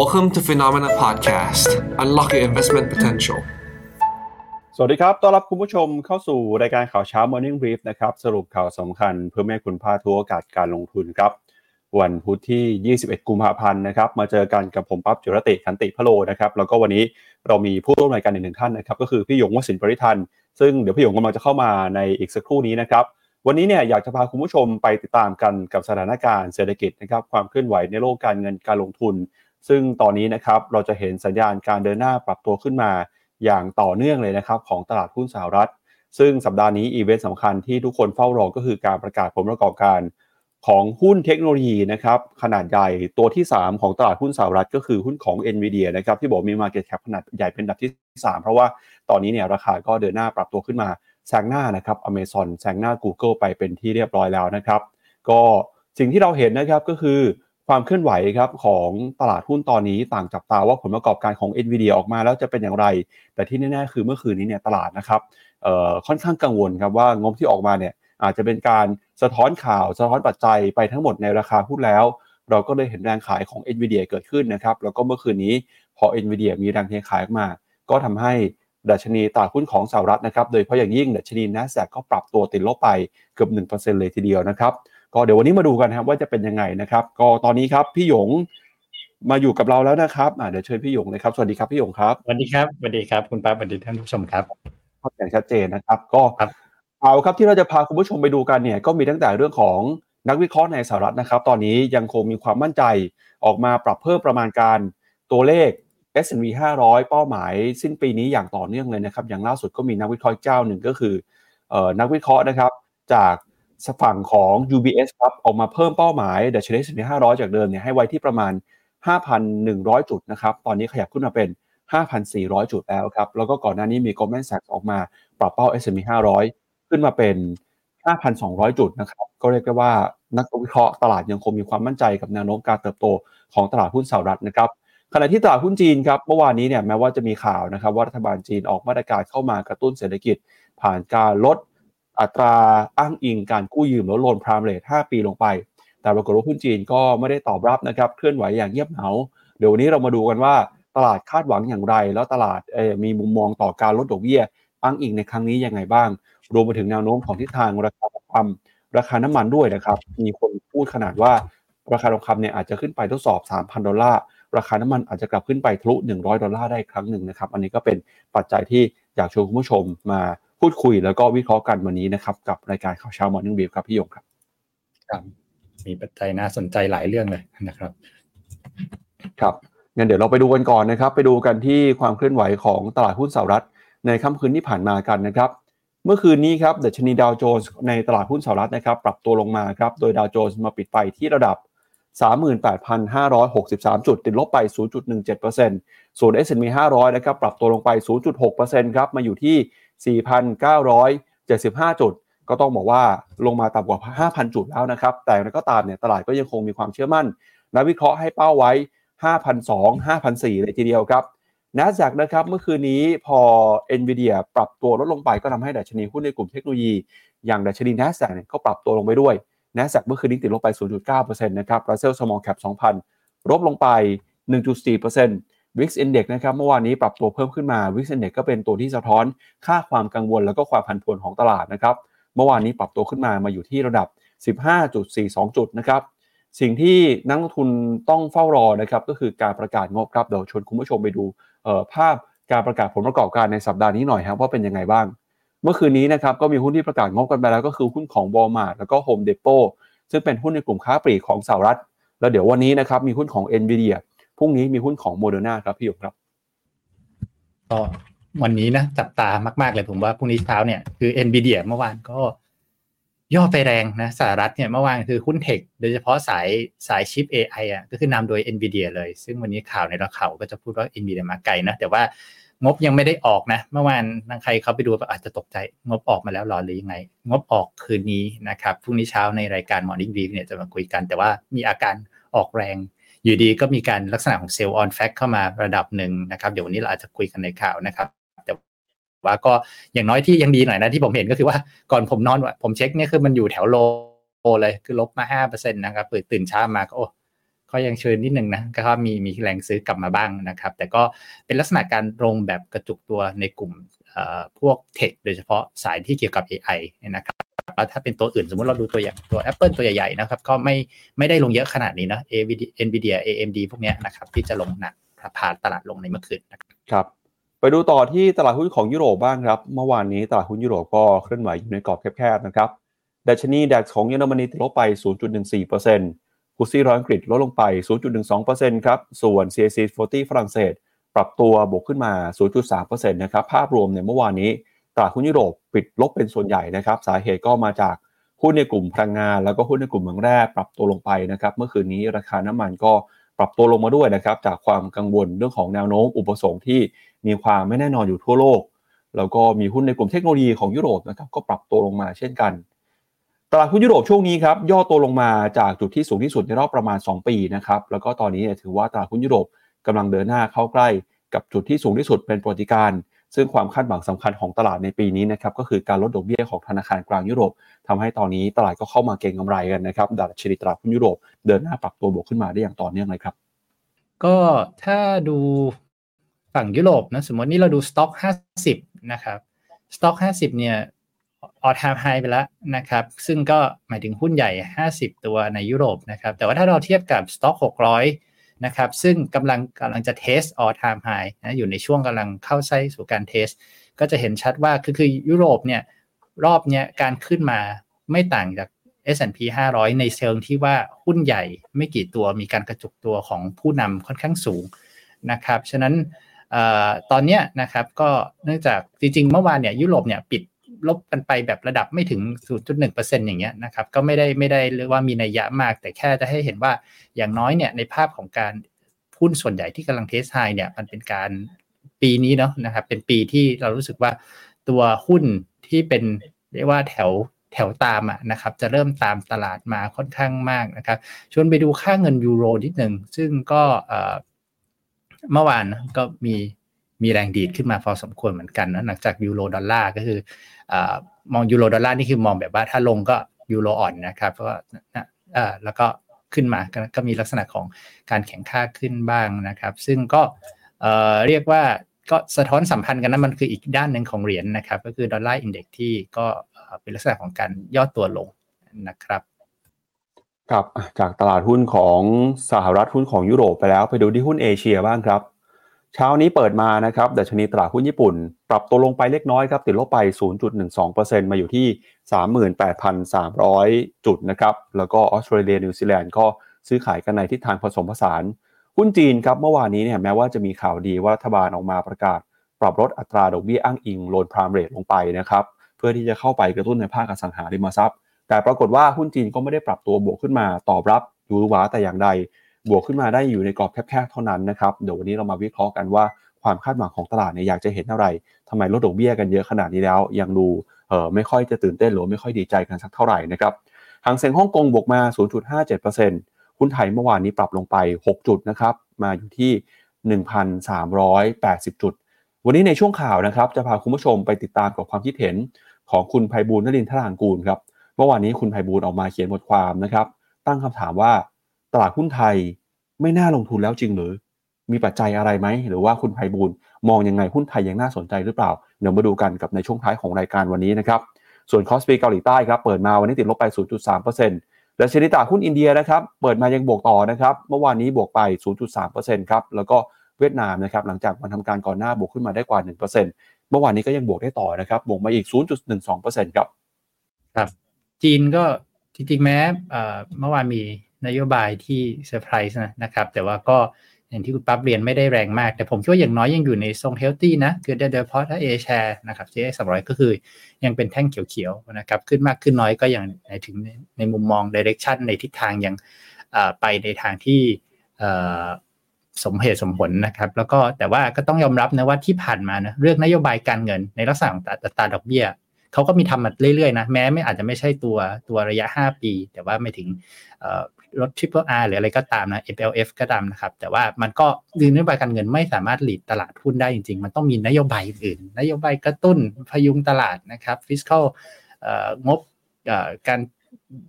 Welcome to Phenomena Podcast. Unlock your investment potential. สวัสดีครับ ต้อนรับคุณผู้ชมเข้าสู่รายการข่าวเช้า Morning Brief นะครับ สรุปข่าวสำคัญเพื่อให้คุณพลาดทุกโอกาสการลงทุนครับ วันพุธที่ 21 กุมภาพันธ์นะครับ มาเจอกันกับผมปั๊บจุรติขันติพะโลนะครับ แล้วก็วันนี้เรามีผู้ร่วมรายการอีกหนึ่งท่านนะครับ ก็คือพี่หยงวสินปริทัน ซึ่งเดี๋ยวพี่หยงกำลังจะเข้ามาในอีกสักครู่นี้นะครับ วันนี้เนี่ยอยากจะพาคุณผู้ชมไปติดตามกันกับสถานการณ์เศรษฐกิจนะครับ ความเคลื่อนไหวในโลกการเงินการลงทุน ซึ่งตอนนี้นะครับเราจะเห็นสัญญาณการเดินหน้าปรับตัวขึ้นมา อย่างต่อเนื่องเลยนะครับของตลาดหุ้นสหรัฐ ซึ่งสัปดาห์นี้อีเวนต์สำคัญที่ทุกคนเฝ้ารอก็คือการประกาศผลประกอบการของหุ้นเทคโนโลยีนะครับขนาดใหญ่ตัวที่ 3 ของตลาดหุ้นสหรัฐก็คือหุ้นของ NVIDIA นะครับที่บอกมี Market Cap ขนาดใหญ่เป็นอันดับที่ 3 เพราะว่าตอนนี้เนี่ยราคาก็เดินหน้าปรับตัวขึ้นมาแซงหน้านะครับ Amazon แซงหน้า Google ไปเป็นที่เรียบร้อยแล้วนะครับ ก็สิ่งที่เราเห็นนะครับก็คือ ความเคลื่อนไหวครับของตลาดหุ้นตอนนี้ต่างจับตาว่าผลประกอบการของ NVIDIA ออกมาแล้วจะเป็นอย่างไร แต่ที่แน่ๆคือเมื่อคืนนี้เนี่ยตลาดนะครับค่อนข้างกังวลครับว่างบที่ออกมาเนี่ยอาจจะเป็นการสะท้อนข่าวสะท้อนปัจจัยไปทั้งหมดในราคาหุ้นแล้ว เราก็เลยเห็นแรงขายของ NVIDIA เกิดขึ้นนะครับแล้วก็เมื่อคืนนี้พอ NVIDIA มีแรงเทขายออกมา ก็ทำให้ดัชนีตลาดหุ้นของสหรัฐนะครับโดยเฉพาะอย่างยิ่งดัชนี NASDAQ ก็ปรับตัวติดลบไปเกือบ1%เลยทีเดียวนะครับ ก็เดี๋ยววันนี้มาดูกันครับว่าจะเป็นยังไงนะครับ ก็ตอนนี้ครับพี่หยงมาอยู่กับเราแล้วนะครับเดี๋ยวเชิญพี่หยงเลยครับสวัสดีครับพี่หยงครับสวัสดีครับสวัสดีครับคุณป้าสวัสดีท่านผู้ชมครับข้ออย่างชัดเจนนะครับ ก็เอาครับที่เราจะพาคุณผู้ชมไปดูกันเนี่ยก็มีตั้งแต่เรื่องของนักวิเคราะห์ในสหรัฐนะครับ ตอนนี้ยังคงมีความมั่นใจออกมาปรับเพิ่มประมาณการตัวเลข S&P 500 เป้าหมาย สิ้นปีนี้อย่างต่อเนื่องเลยนะครับ อย่างล่าสุดก็มีนักวิเคราะห์เจ้าหนึ่งก็คือนักวิเคราะห์นะครับจาก ฝั่งของ UBS ครับออกมาเพิ่มเป้าหมายดัชนี S&P 500จากเดิมเนี่ยให้ไว้ที่ประมาณ 5,100 จุดนะครับตอนนี้ขยับขึ้นมาเป็น 5,400 จุดแล้วครับแล้วก็ก่อนหน้านี้มี Goldman Sachs ออกมาปรับเป้า S&P 500 ขึ้นมาเป็น 5,200 จุดนะครับก็เรียกได้ว่านักวิเคราะห์ตลาดยังคงมีความมั่นใจกับแนวโน้มการเติบโตของตลาดหุ้นสหรัฐนะครับขณะที่ตลาดหุ้นจีนครับเมื่อวานนี้เนี่ยแม้ว่าจะมีข่าวนะครับว่ารัฐบาลจีนออกมาตรการเข้ามากระตุ้นเศรษฐกิจ ผ่านการลด อัตราอ้างอิงการกู้ยืมแล้วโลนพรามเลท5ปีลงไป แต่ปรากฏว่าหุ้นจีนก็ไม่ได้ตอบรับนะครับ เคลื่อนไหวอย่างเงียบเหงา เดี๋ยววันนี้เรามาดูกันว่าตลาดคาดหวังอย่างไร แล้วตลาดมีมุมมองต่อการลดดอกเบี้ยอ้างอิงในครั้งนี้ยังไงบ้าง รวมไปถึงแนวโน้มของทิศทางราคาทองคำราคาน้ำมันด้วยนะครับ มีคนพูดขนาดว่าราคาทองคำเนี่ยอาจจะขึ้นไปทดสอบ 3,000 ดอลลาร์ ราคาน้ำมันอาจจะกลับขึ้นไปทะลุ 100 ดอลลาร์ได้ครั้งหนึ่งนะครับ อันนี้ก็เป็นปัจจัยที่อยากชวนคุณผู้ชมมา พูดคุยแล้วก็วิเคราะห์กันวันนี้นะครับกับรายการข่าวเช้ามอร์นิ่งบีครับพี่ยงครับครับ มีปัจจัยน่าสนใจหลายเรื่องเลยนะครับ ครับงั้นเดี๋ยวเราไปดูกันก่อนนะครับ ไปดูกันที่ความเคลื่อนไหวของตลาดหุ้นสหรัฐ ในค่ำคืนที่ผ่านมากันนะครับ เมื่อคืนนี้ครับดัชนีดาวโจนส์ในตลาดหุ้นสหรัฐนะครับปรับตัวลงมาครับโดยดาวโจนส์มาปิดไปที่ระดับ 38,563 จุด ติดลบไป 0.17%ส่วน S&P 500 นะครับปรับตัวลงไป 0.6%ครับมาอยู่ที่ 4,975 จุด ก็ต้องบอกว่าลงมาต่ำกว่า 5,000 จุดแล้วนะครับ แต่ก็ตามเนี่ยตลาดก็ยังคงมีความเชื่อมั่น นักวิเคราะห์ให้เป้าไว้ 5,200 5,400 เลยทีเดียวครับ n a s d a q นะครับเมื่อคืนนี้พอ NVIDIA ปรับตัวลดลงไปก็ทำให้ดัชนีหุ้นในกลุ่มเทคโนโลยี อย่างดัชนี n a s d a q เนี่ยก็ปรับตัวลงไปด้วย n a s d a q เมื่อคืนนี้ติดลบไป 0.9%นะครับ Russell Small Cap 2,000 ลบลงไป 1.4% Wix Index นะครับเมื่อวานนี้ปรับตัวเพิ่มขึ้นมา Wix Index ก็เป็นตัวที่สะท้อนค่าความกังวลแล้วก็ความผันผวนของตลาดนะครับเมื่อวานนี้ปรับตัวขึ้นมามาอยู่ที่ระดับ 15.42 จุดนะครับสิ่งที่นักลงทุนต้องเฝ้ารอนะครับก็คือการประกาศงบครับเดี๋ยวชวนคุณผู้ชมไปดูภาพการประกาศผลประกอบการในสัปดาห์นี้หน่อยครับว่าเป็นยังไงบ้าง เมื่อคืนนี้นะครับก็มีหุ้นที่ประกาศงบกันไปแล้วก็คือหุ้นของ Walmart แล้วก็ Home Depot ซึ่งเป็นหุ้นในกลุ่มค้าปลีกของสหรัฐ แล้วเดี๋ยววันนี้นะครับมีหุ้นของ Nvidia พรุ่งนี้มีหุ้นของโมเดอร์นาครับพี่หยกครับก็วันนี้นะจับตามาก ๆ เลยผมว่าพรุ่งนี้เช้าเนี่ยคือ NVIDIA เมื่อวานก็ย่อไปแรงนะสหรัฐเนี่ยเมื่อวานคือหุ้นเทคโดยเฉพาะสายสายชิป AI อะก็คือนำโดย NVIDIA เลย ซึ่งวันนี้ข่าวในราข่าวก็จะพูดว่า NVIDIA มาไกลนะแต่ว่างบยังไม่ได้ออกนะ เมื่อวานทางใครเขาไปดูอาจจะตกใจ งบออกมาแล้วหรอหรือยังไง งบออกคืนนี้นะครับพรุ่งนี้เช้าในรายการ Morning Brief เนี่ยจะมาคุยกัน แต่ว่ามีอาการออกแรง อยู่ดีก็มีการลักษณะของเซลล์ออนแฟกเข้ามาระดับหนึ่งนะครับ เดี๋ยววันนี้เราอาจจะคุยกันในข่าวนะครับแต่ว่าก็อย่างน้อยที่ยังดีหน่อยนะที่ผมเห็นก็คือว่าก่อนผมนอนผมเช็คเนี่ยคือมันอยู่แถวโลเลยคือลบมาห้าเปอร์เซ็นต์นะครับตื่นเช้ามาก็โอ้ก็ยังเชิญนิดนึงนะก็มีมีแรงซื้อกลับมาบ้างนะครับ แต่ก็เป็นลักษณะการลงแบบกระจุกตัวในกลุ่มพวกเทคโดยเฉพาะสายที่เกี่ยวกับ AI นะครับ แล้วถ้าเป็นตัวอื่นสมมติเราดูตัวอย่างตัว Apple ตัวใหญ่ๆนะครับ ก็ไม่ไม่ได้ลงเยอะขนาดนี้นะ NVIDIA AMD พวกนี้นะครับที่จะลงหนักผ่านตลาดลงในเมื่อคืนนะครับไปดูต่อที่ตลาดหุ้นของยุโรปบ้างครับ เมื่อวานนี้ตลาดหุ้นยุโรปก็เคลื่อนไหวอยู่ในกรอบแคบๆนะครับดัชนีดัคของเยอรมนีติดลบไป 0.14%ฟุซี่ร้อยอังกฤษลดลงไป 0.12%ครับ ส่วน CAC 40 ฝรั่งเศส ปรับตัวบวกขึ้นมา 0.3%นะครับ ภาพรวมเนี่ยเมื่อวานนี้ ตลาดหุ้นยุโรปปิดลบเป็นส่วนใหญ่นะครับ สาเหตุก็มาจากหุ้นในกลุ่มพลังงาน แล้วก็หุ้นในกลุ่มเมืองแร่ปรับตัวลงไปนะครับ เมื่อคืนนี้ราคาน้ำมันก็ปรับตัวลงมาด้วยนะครับ จากความกังวลเรื่องของแนวโน้มอุปสงค์ที่มีความไม่แน่นอนอยู่ทั่วโลก แล้วก็มีหุ้นในกลุ่มเทคโนโลยีของยุโรปนะครับก็ปรับตัวลงมาเช่นกัน ตลาดหุ้นยุโรปช่วงนี้ครับย่อตัวลงมาจากจุดที่สูงที่สุดในรอบประมาณ 2 ปีนะครับแล้วก็ตอนนี้ถือว่าตลาดหุ้นยุโรปกำลังเดินหน้าเข้าใกล้กับจุดที่สูงที่สุดเป็นปรติการ ซึ่งความคาดหวังสำคัญของตลาดในปีนี้นะครับก็คือการลดดอกเบี้ยของธนาคารกลางยุโรปทำให้ตอนนี้ตลาดก็เข้ามาเก็งกำไรกันนะครับดัชนีตลาดหุ้นยุโรปเดินหน้าปรับตัวบวกขึ้นมาได้อย่างต่อเนื่องเลยครับ ก็ถ้าดูฝั่งยุโรปนะสมมตินี่เราดู Stoxx 50นะครับ Stoxx 50เนี่ย all-time high ไปแล้วนะครับ ซึ่งก็หมายถึงหุ้นใหญ่ 50 ตัวในยุโรปนะครับ แต่ว่าถ้าเราเทียบกับ Stoxx 600 นะครับซึ่งกำลังกำลังจะ test all-time high นะอยู่ในช่วงกำลังเข้าไส้สู่การ test ก็จะเห็นชัดว่าคือคือยุโรปเนี่ยรอบเนี้ยการขึ้นมาไม่ต่างจาก S&P 500 ในเชิงที่ว่าหุ้นใหญ่ไม่กี่ตัวมีการกระจุกตัวของผู้นำค่อนข้างสูงนะครับ ฉะนั้นตอนนี้นะครับก็เนื่องจากจริงๆ เมื่อวานเนี่ยยุโรปเนี่ยปิด ลบกันไปแบบระดับไม่ถึง 0.1%อย่างเงี้ยนะครับก็ไม่ได้ไม่ได้เรียกว่ามีนัยยะมาก แต่แค่จะให้เห็นว่าอย่างน้อยเนี่ยในภาพของการหุ้นส่วนใหญ่ที่กำลังเทสไฮเนี่ยมันเป็นการปีนี้เนาะนะครับเป็นปีที่เรารู้สึกว่าตัวหุ้นที่เป็นเรียกว่าแถวแถวตามอะนะครับจะเริ่มตามตลาดมาค่อนข้างมากนะครับชวนไปดูค่าเงินยูโรนิดหนึ่งซึ่งก็เมื่อวานก็มีมีแรงดีดขึ้นมาพอสมควรเหมือนกันนะหลังจากยูโรดอลลาร์ก็คือ มองยูโรดอลลาร์นี่คือมองแบบว่าถ้าลงก็ยูโรอ่อนนะครับเพราะว่าแล้วก็ขึ้นมาก็มีลักษณะของการแข็งค่าขึ้นบ้างนะครับ ซึ่งก็เรียกว่าก็สะท้อนสัมพันธ์กันนะมันคืออีกด้านหนึ่งของเหรียญนะครับ ก็คือ Dollar Index ที่ก็เป็นลักษณะของการย่อตัวลงนะครับครับจากตลาดหุ้นของสหรัฐหุ้นของยุโรปไปแล้วไปดูที่หุ้นเอเชียบ้างครับ เช้านี้เปิดมานะครับดัชนีตลาดหุ้นญี่ปุ่น ปรับตัวลงไปเล็กน้อยครับติดลบไป 0.12%มาอยู่ที่ 38,300 จุดนะครับแล้วก็ออสเตรเลียนิวซีแลนด์ก็ซื้อขายกันในทิศทางผสมผสานหุ้นจีนครับเมื่อวานนี้เนี่ยแม้ว่าจะมีข่าวดีว่ารัฐบาลออกมาประกาศ ปรับลดอัตราดอกเบี้ยอ้างอิงโลนพรามเรทลงไปนะครับเพื่อที่จะเข้าไปกระตุ้นในภาคอสังหาริมทรัพย์ แต่ปรากฏว่าหุ้นจีนก็ไม่ได้ปรับตัวบวกขึ้นมาตอบรับยูรวาแต่อย่างใด บวกขึ้นมาได้อยู่ในกรอบแคบๆเท่านั้นนะครับเดี๋ยววันนี้เรามาวิเคราะห์กันว่าความคาดหวังของตลาดเนี่ยอยากจะเห็นอะไรทำไมลดดอกเบี้ยกันเยอะขนาดนี้แล้ว ยังดูเออไม่ค่อยจะตื่นเต้นหรือไม่ค่อยดีใจกันสักเท่าไหร่นะครับหางเซ็งฮ่องกงบวกมา 0.57%หุ้นไทยเมื่อวานนี้ปรับลงไป 6 จุดนะครับมาอยู่ที่ 1,380 จุด วันนี้ในช่วงข่าวนะครับจะพาคุณผู้ชมไปติดตามกับความคิดเห็นของคุณไพบูลนรินทรางกูลครับเมื่อวานนี้คุณไพบูลออกมาเขียนบทความนะครับตั้งคำถามว่าตลาดหุ้นไทย ไม่น่าลงทุนแล้วจริงหรือ มีปัจจัยอะไรไหม หรือว่าคุณไพบูลมองยังไงหุ้นไทยยังน่าสนใจหรือเปล่า เดี๋ยวมาดูกันกับในช่วงท้ายของรายการวันนี้นะครับ ส่วนคอสปีเกาหลีใต้ครับเปิดมาวันนี้ติดลบไป 0.3%และดัชนีตลาดหุ้นอินเดียนะครับเปิดมายังบวกต่อนะครับเมื่อวานนี้บวกไป 0.3%ครับแล้วก็เวียดนามนะครับหลังจากวันทำการก่อนหน้าบวกขึ้นมาได้กว่า 1%เมื่อวานนี้ก็ยังบวกได้ต่อนะครับบวกมาอีก 0.12%ครับครับจีนก็จริงๆแม้เมื่อวานมี นโยบายที่เซอร์ไพรส์นะครับ แต่ว่าก็อย่างที่คุณปั๊บเรียนไม่ได้แรงมาก แต่ผมคิดว่าอย่างน้อยยังอยู่ในทรง healthy นะ คือโดยเฉพาะถ้า A-share นะครับเจสามร้อยก็คือยังเป็นแท่งเขียวๆนะครับ ขึ้นมากขึ้นน้อยก็อย่างในถึงในมุมมองดิเรกชันในทิศทางยังไปในทางที่สมเหตุสมผลนะครับ แล้วก็แต่ว่าก็ต้องยอมรับนะว่าที่ผ่านมานะเรื่องนโยบายการเงินในลักษณะของตาดอกเบี้ยเขาก็มีทำมาเรื่อยๆนะแม้ไม่อาจจะไม่ใช่ตัวตัวระยะ 5 ปี แต่ว่าไม่ถึง รถ Triple R หรืออะไรก็ตามนะ FLF ก็ตามนะครับ แต่ว่ามันก็ดืนโยบายการเงินไม่สามารถหลีดตลาดหุ้นได้จริง ๆ มันต้องมีนโยบายอื่น นโยบายกระตุ้นพยุงตลาดนะครับ fiscal งบการ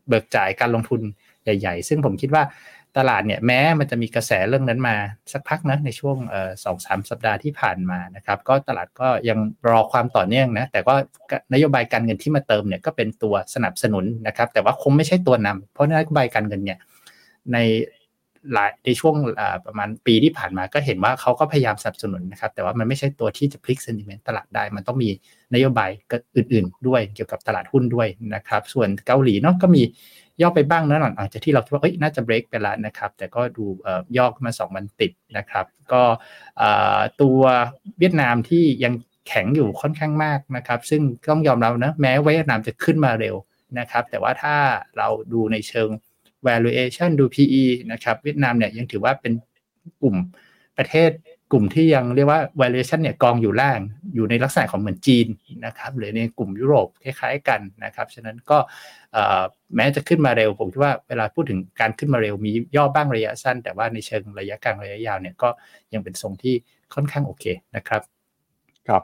เบิกจ่ายการลงทุนใหญ่ ๆ ซึ่งผมคิดว่าตลาดเนี่ยแม้มันจะมีกระแสเรื่องนั้นมาสักพักนะในช่วงสองสามสัปดาห์ที่ผ่านมานะครับ ก็ตลาดก็ยังรอความต่อเนื่องนะ แต่ก็นโยบายการเงินที่มาเติมเนี่ยก็เป็นตัวสนับสนุนนะครับ แต่ว่าคงไม่ใช่ตัวนำเพราะนโยบายการเงินเนี่ย ในหลายในช่วงประมาณปีที่ผ่านมาก็เห็นว่าเขาก็พยายามสนับสนุนนะครับ แต่ว่ามันไม่ใช่ตัวที่จะพลิกเซนติเมนต์ตลาดได้ มันต้องมีนโยบายอื่น ๆ ด้วยเกี่ยวกับตลาดหุ้นด้วยนะครับ ส่วนเกาหลีเนาะก็มีย่อไปบ้างนะหลังจากที่เราคิดว่าเอ้ยน่าจะเบรกไปแล้วนะครับ แต่ก็ดูย่อขึ้นมา 2 วันติดนะครับ ก็ตัวเวียดนามที่ยังแข็งอยู่ค่อนข้างมากนะครับ ซึ่งต้องยอมรับนะแม้เวียดนามจะขึ้นมาเร็วนะครับ แต่ว่าถ้าเราดูในเชิง valuation ดู PE นะครับเวียดนามเนี่ยยังถือว่าเป็นกลุ่มประเทศกลุ่มที่ยังเรียกว่า valuation เนี่ยกองอยู่ล่างอยู่ในลักษณะของเหมือนจีนนะครับหรือในกลุ่มยุโรปคล้ายๆกันนะครับฉะนั้นก็แม้จะขึ้นมาเร็วผมคิดว่าเวลาพูดถึงการขึ้นมาเร็วมีย่อบ้างระยะสั้น แต่ว่าในเชิงระยะกลางระยะยาวเนี่ยก็ยังเป็นทรงที่ค่อนข้างโอเคนะครับครับ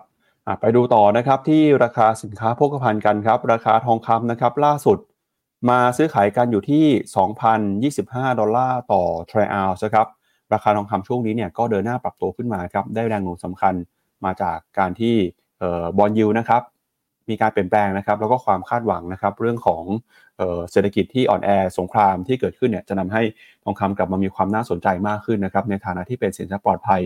ไปดูต่อนะครับที่ราคาสินค้าโภคภัณฑ์กันครับ ราคาทองคำนะครับ ล่าสุด มาซื้อขายกันอยู่ที่ 2,025 ดอลลาร์ต่อทรอยออนซ์นะครับ ราคาทองคำช่วงนี้เนี่ยก็เดินหน้าปรับตัวขึ้นมาครับ ได้แรงหนุนสำคัญมาจากการที่ bond yield นะครับ มีการเปลี่ยนแปลงนะครับ แล้วก็ความคาดหวังนะครับ เรื่องของเศรษฐกิจที่อ่อนแอ สงครามที่เกิดขึ้นเนี่ยจะนำให้ทองคำกลับมามีความน่าสนใจมากขึ้นนะครับ ในฐานะที่เป็นสินทรัพย์ปลอดภัย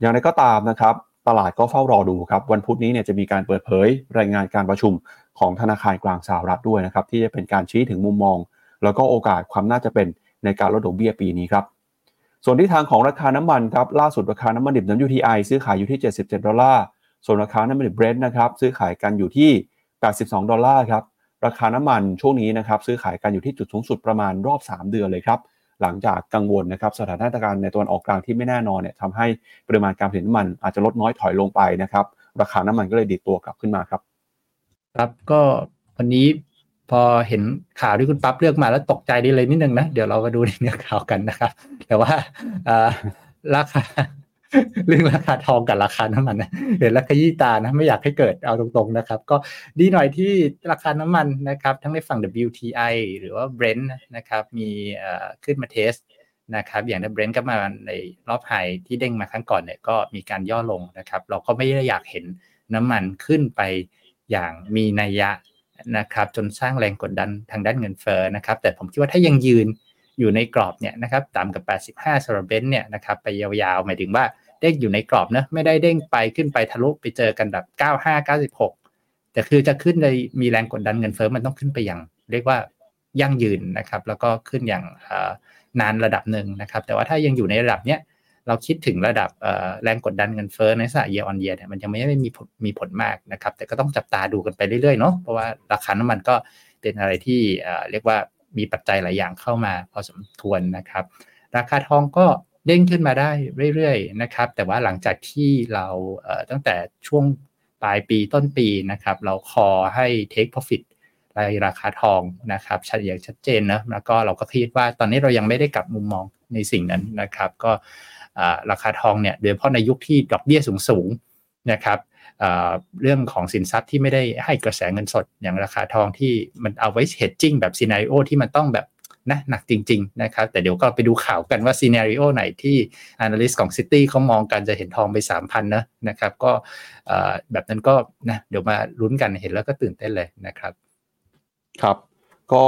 อย่างไรก็ตามนะครับ ตลาดก็เฝ้ารอดูครับ วันพุธนี้เนี่ยจะมีการเปิดเผยรายงานการประชุม ของธนาคารกลางสหรัฐด้วยนะครับที่จะเป็นการชี้ถึงมุมมอง แล้วก็โอกาสความน่าจะเป็นในการลดดอกเบี้ยปีนี้ครับส่วนทิศทางของราคาน้ำมันครับล่าสุดราคาน้ำมันดิบน้ำ UTI ซื้อขายอยู่ที่ 77 ดอลลาร์ส่วนราคาน้ำมันดิบเบรนท์นะครับซื้อขายกันอยู่ที่ 82 ดอลลาร์ครับราคาน้ำมันช่วงนี้นะครับซื้อขายกันอยู่ที่จุดสูงสุดประมาณรอบ 3 เดือนเลยครับหลังจากกังวลนะครับสถานการณ์ในตะวันออกกลางที่ไม่แน่นอนเนี่ยทำให้ปริมาณการผลิตน้ำมันอาจจะลดน้อยถอยลงไปนะครับราคาน้ำมันก็เลยดิดตัวกลับขึ้นมาครับ ครับก็วันนี้พอเห็นข่าวที่คุณปั๊บเลือกมาแล้วตกใจดีเลยนิดนึงนะ เดี๋ยวเรามาดูในเนื้อข่าวกันนะครับ แต่ว่าราคาเรื่องราคาทองกับราคาน้ำมันเห็นราคายี่ตานะ ไม่อยากให้เกิดเอาตรงๆนะครับ ก็ดีหน่อยที่ราคาน้ำมันนะครับ ทั้งในฝั่ง WTI หรือว่า Brent นะครับ มีขึ้นมาเทสนะครับ อย่างใน Brent ก็มาในรอบไฮที่เด้งมาครั้งก่อนเนี่ยก็มีการย่อลงนะครับ เราก็ไม่ได้อยากเห็นน้ำมันขึ้นไป อย่างมีนัยยะนะครับจนสร้างแรงกดดันทางด้านเงินเฟ้อนะครับแต่ผมคิดว่าถ้ายังยืนอยู่ในกรอบเนี่ยนะครับตามกับ 85สำหรับเบนซ์เนี่ยนะครับไปยาวๆ หมายถึงว่าเด้งอยู่ในกรอบนะไม่ได้เด้งไปขึ้นไปทะลุไปเจอกันแบบ 95 96 แต่คือจะขึ้นเลยมีแรงกดดันเงินเฟ้อมันต้องขึ้นไปอย่าง เรียกว่ายั่งยืนนะครับแล้วก็ขึ้นอย่างนานระดับหนึ่งนะครับแต่ว่าถ้ายังอยู่ในระดับเนี้ย เราคิดถึงระดับแรงกดดันเงินเฟ้อในสายเยออนเยเนี่ยมันยังไม่ได้มีผลมีผลมากนะครับ แต่ก็ต้องจับตาดูกันไปเรื่อยๆเนาะเพราะว่าราคาน้ำมันก็เป็นอะไรที่เรียกว่ามีปัจจัยหลายอย่างเข้ามาพอสมควรนะครับ ราคาทองก็เด้งขึ้นมาได้เรื่อยๆนะครับ แต่ว่าหลังจากที่เราตั้งแต่ช่วงปลายปีต้นปีนะครับ เราคอให้ take profit รายราคาทองนะครับชัดอย่างชัดเจนนะแล้วก็เราก็คิดว่าตอนนี้เรายังไม่ได้กลับมุมมองในสิ่งนั้นนะครับ ก็ ราคาทองเนี่ยโดยเฉพาะในยุคที่ดอกเบี้ยสูงๆนะครับเรื่องของสินทรัพย์ที่ไม่ได้ให้กระแสเงินสดอย่างราคาทองที่มันเอาไว้ hedging แบบ scenario ที่มันต้องแบบนะหนักจริง ๆ นะครับ แต่เดี๋ยวก็ไปดูข่าวกันว่าซีนารีโอไหนที่ Analyst ของ City เขามองกันจะเห็นทองไป 3,000นะนะครับ ก็แบบนั้นก็นะเดี๋ยวมาลุ้นกันเห็นแล้วก็ตื่นเต้นเลยนะครับ ครับก็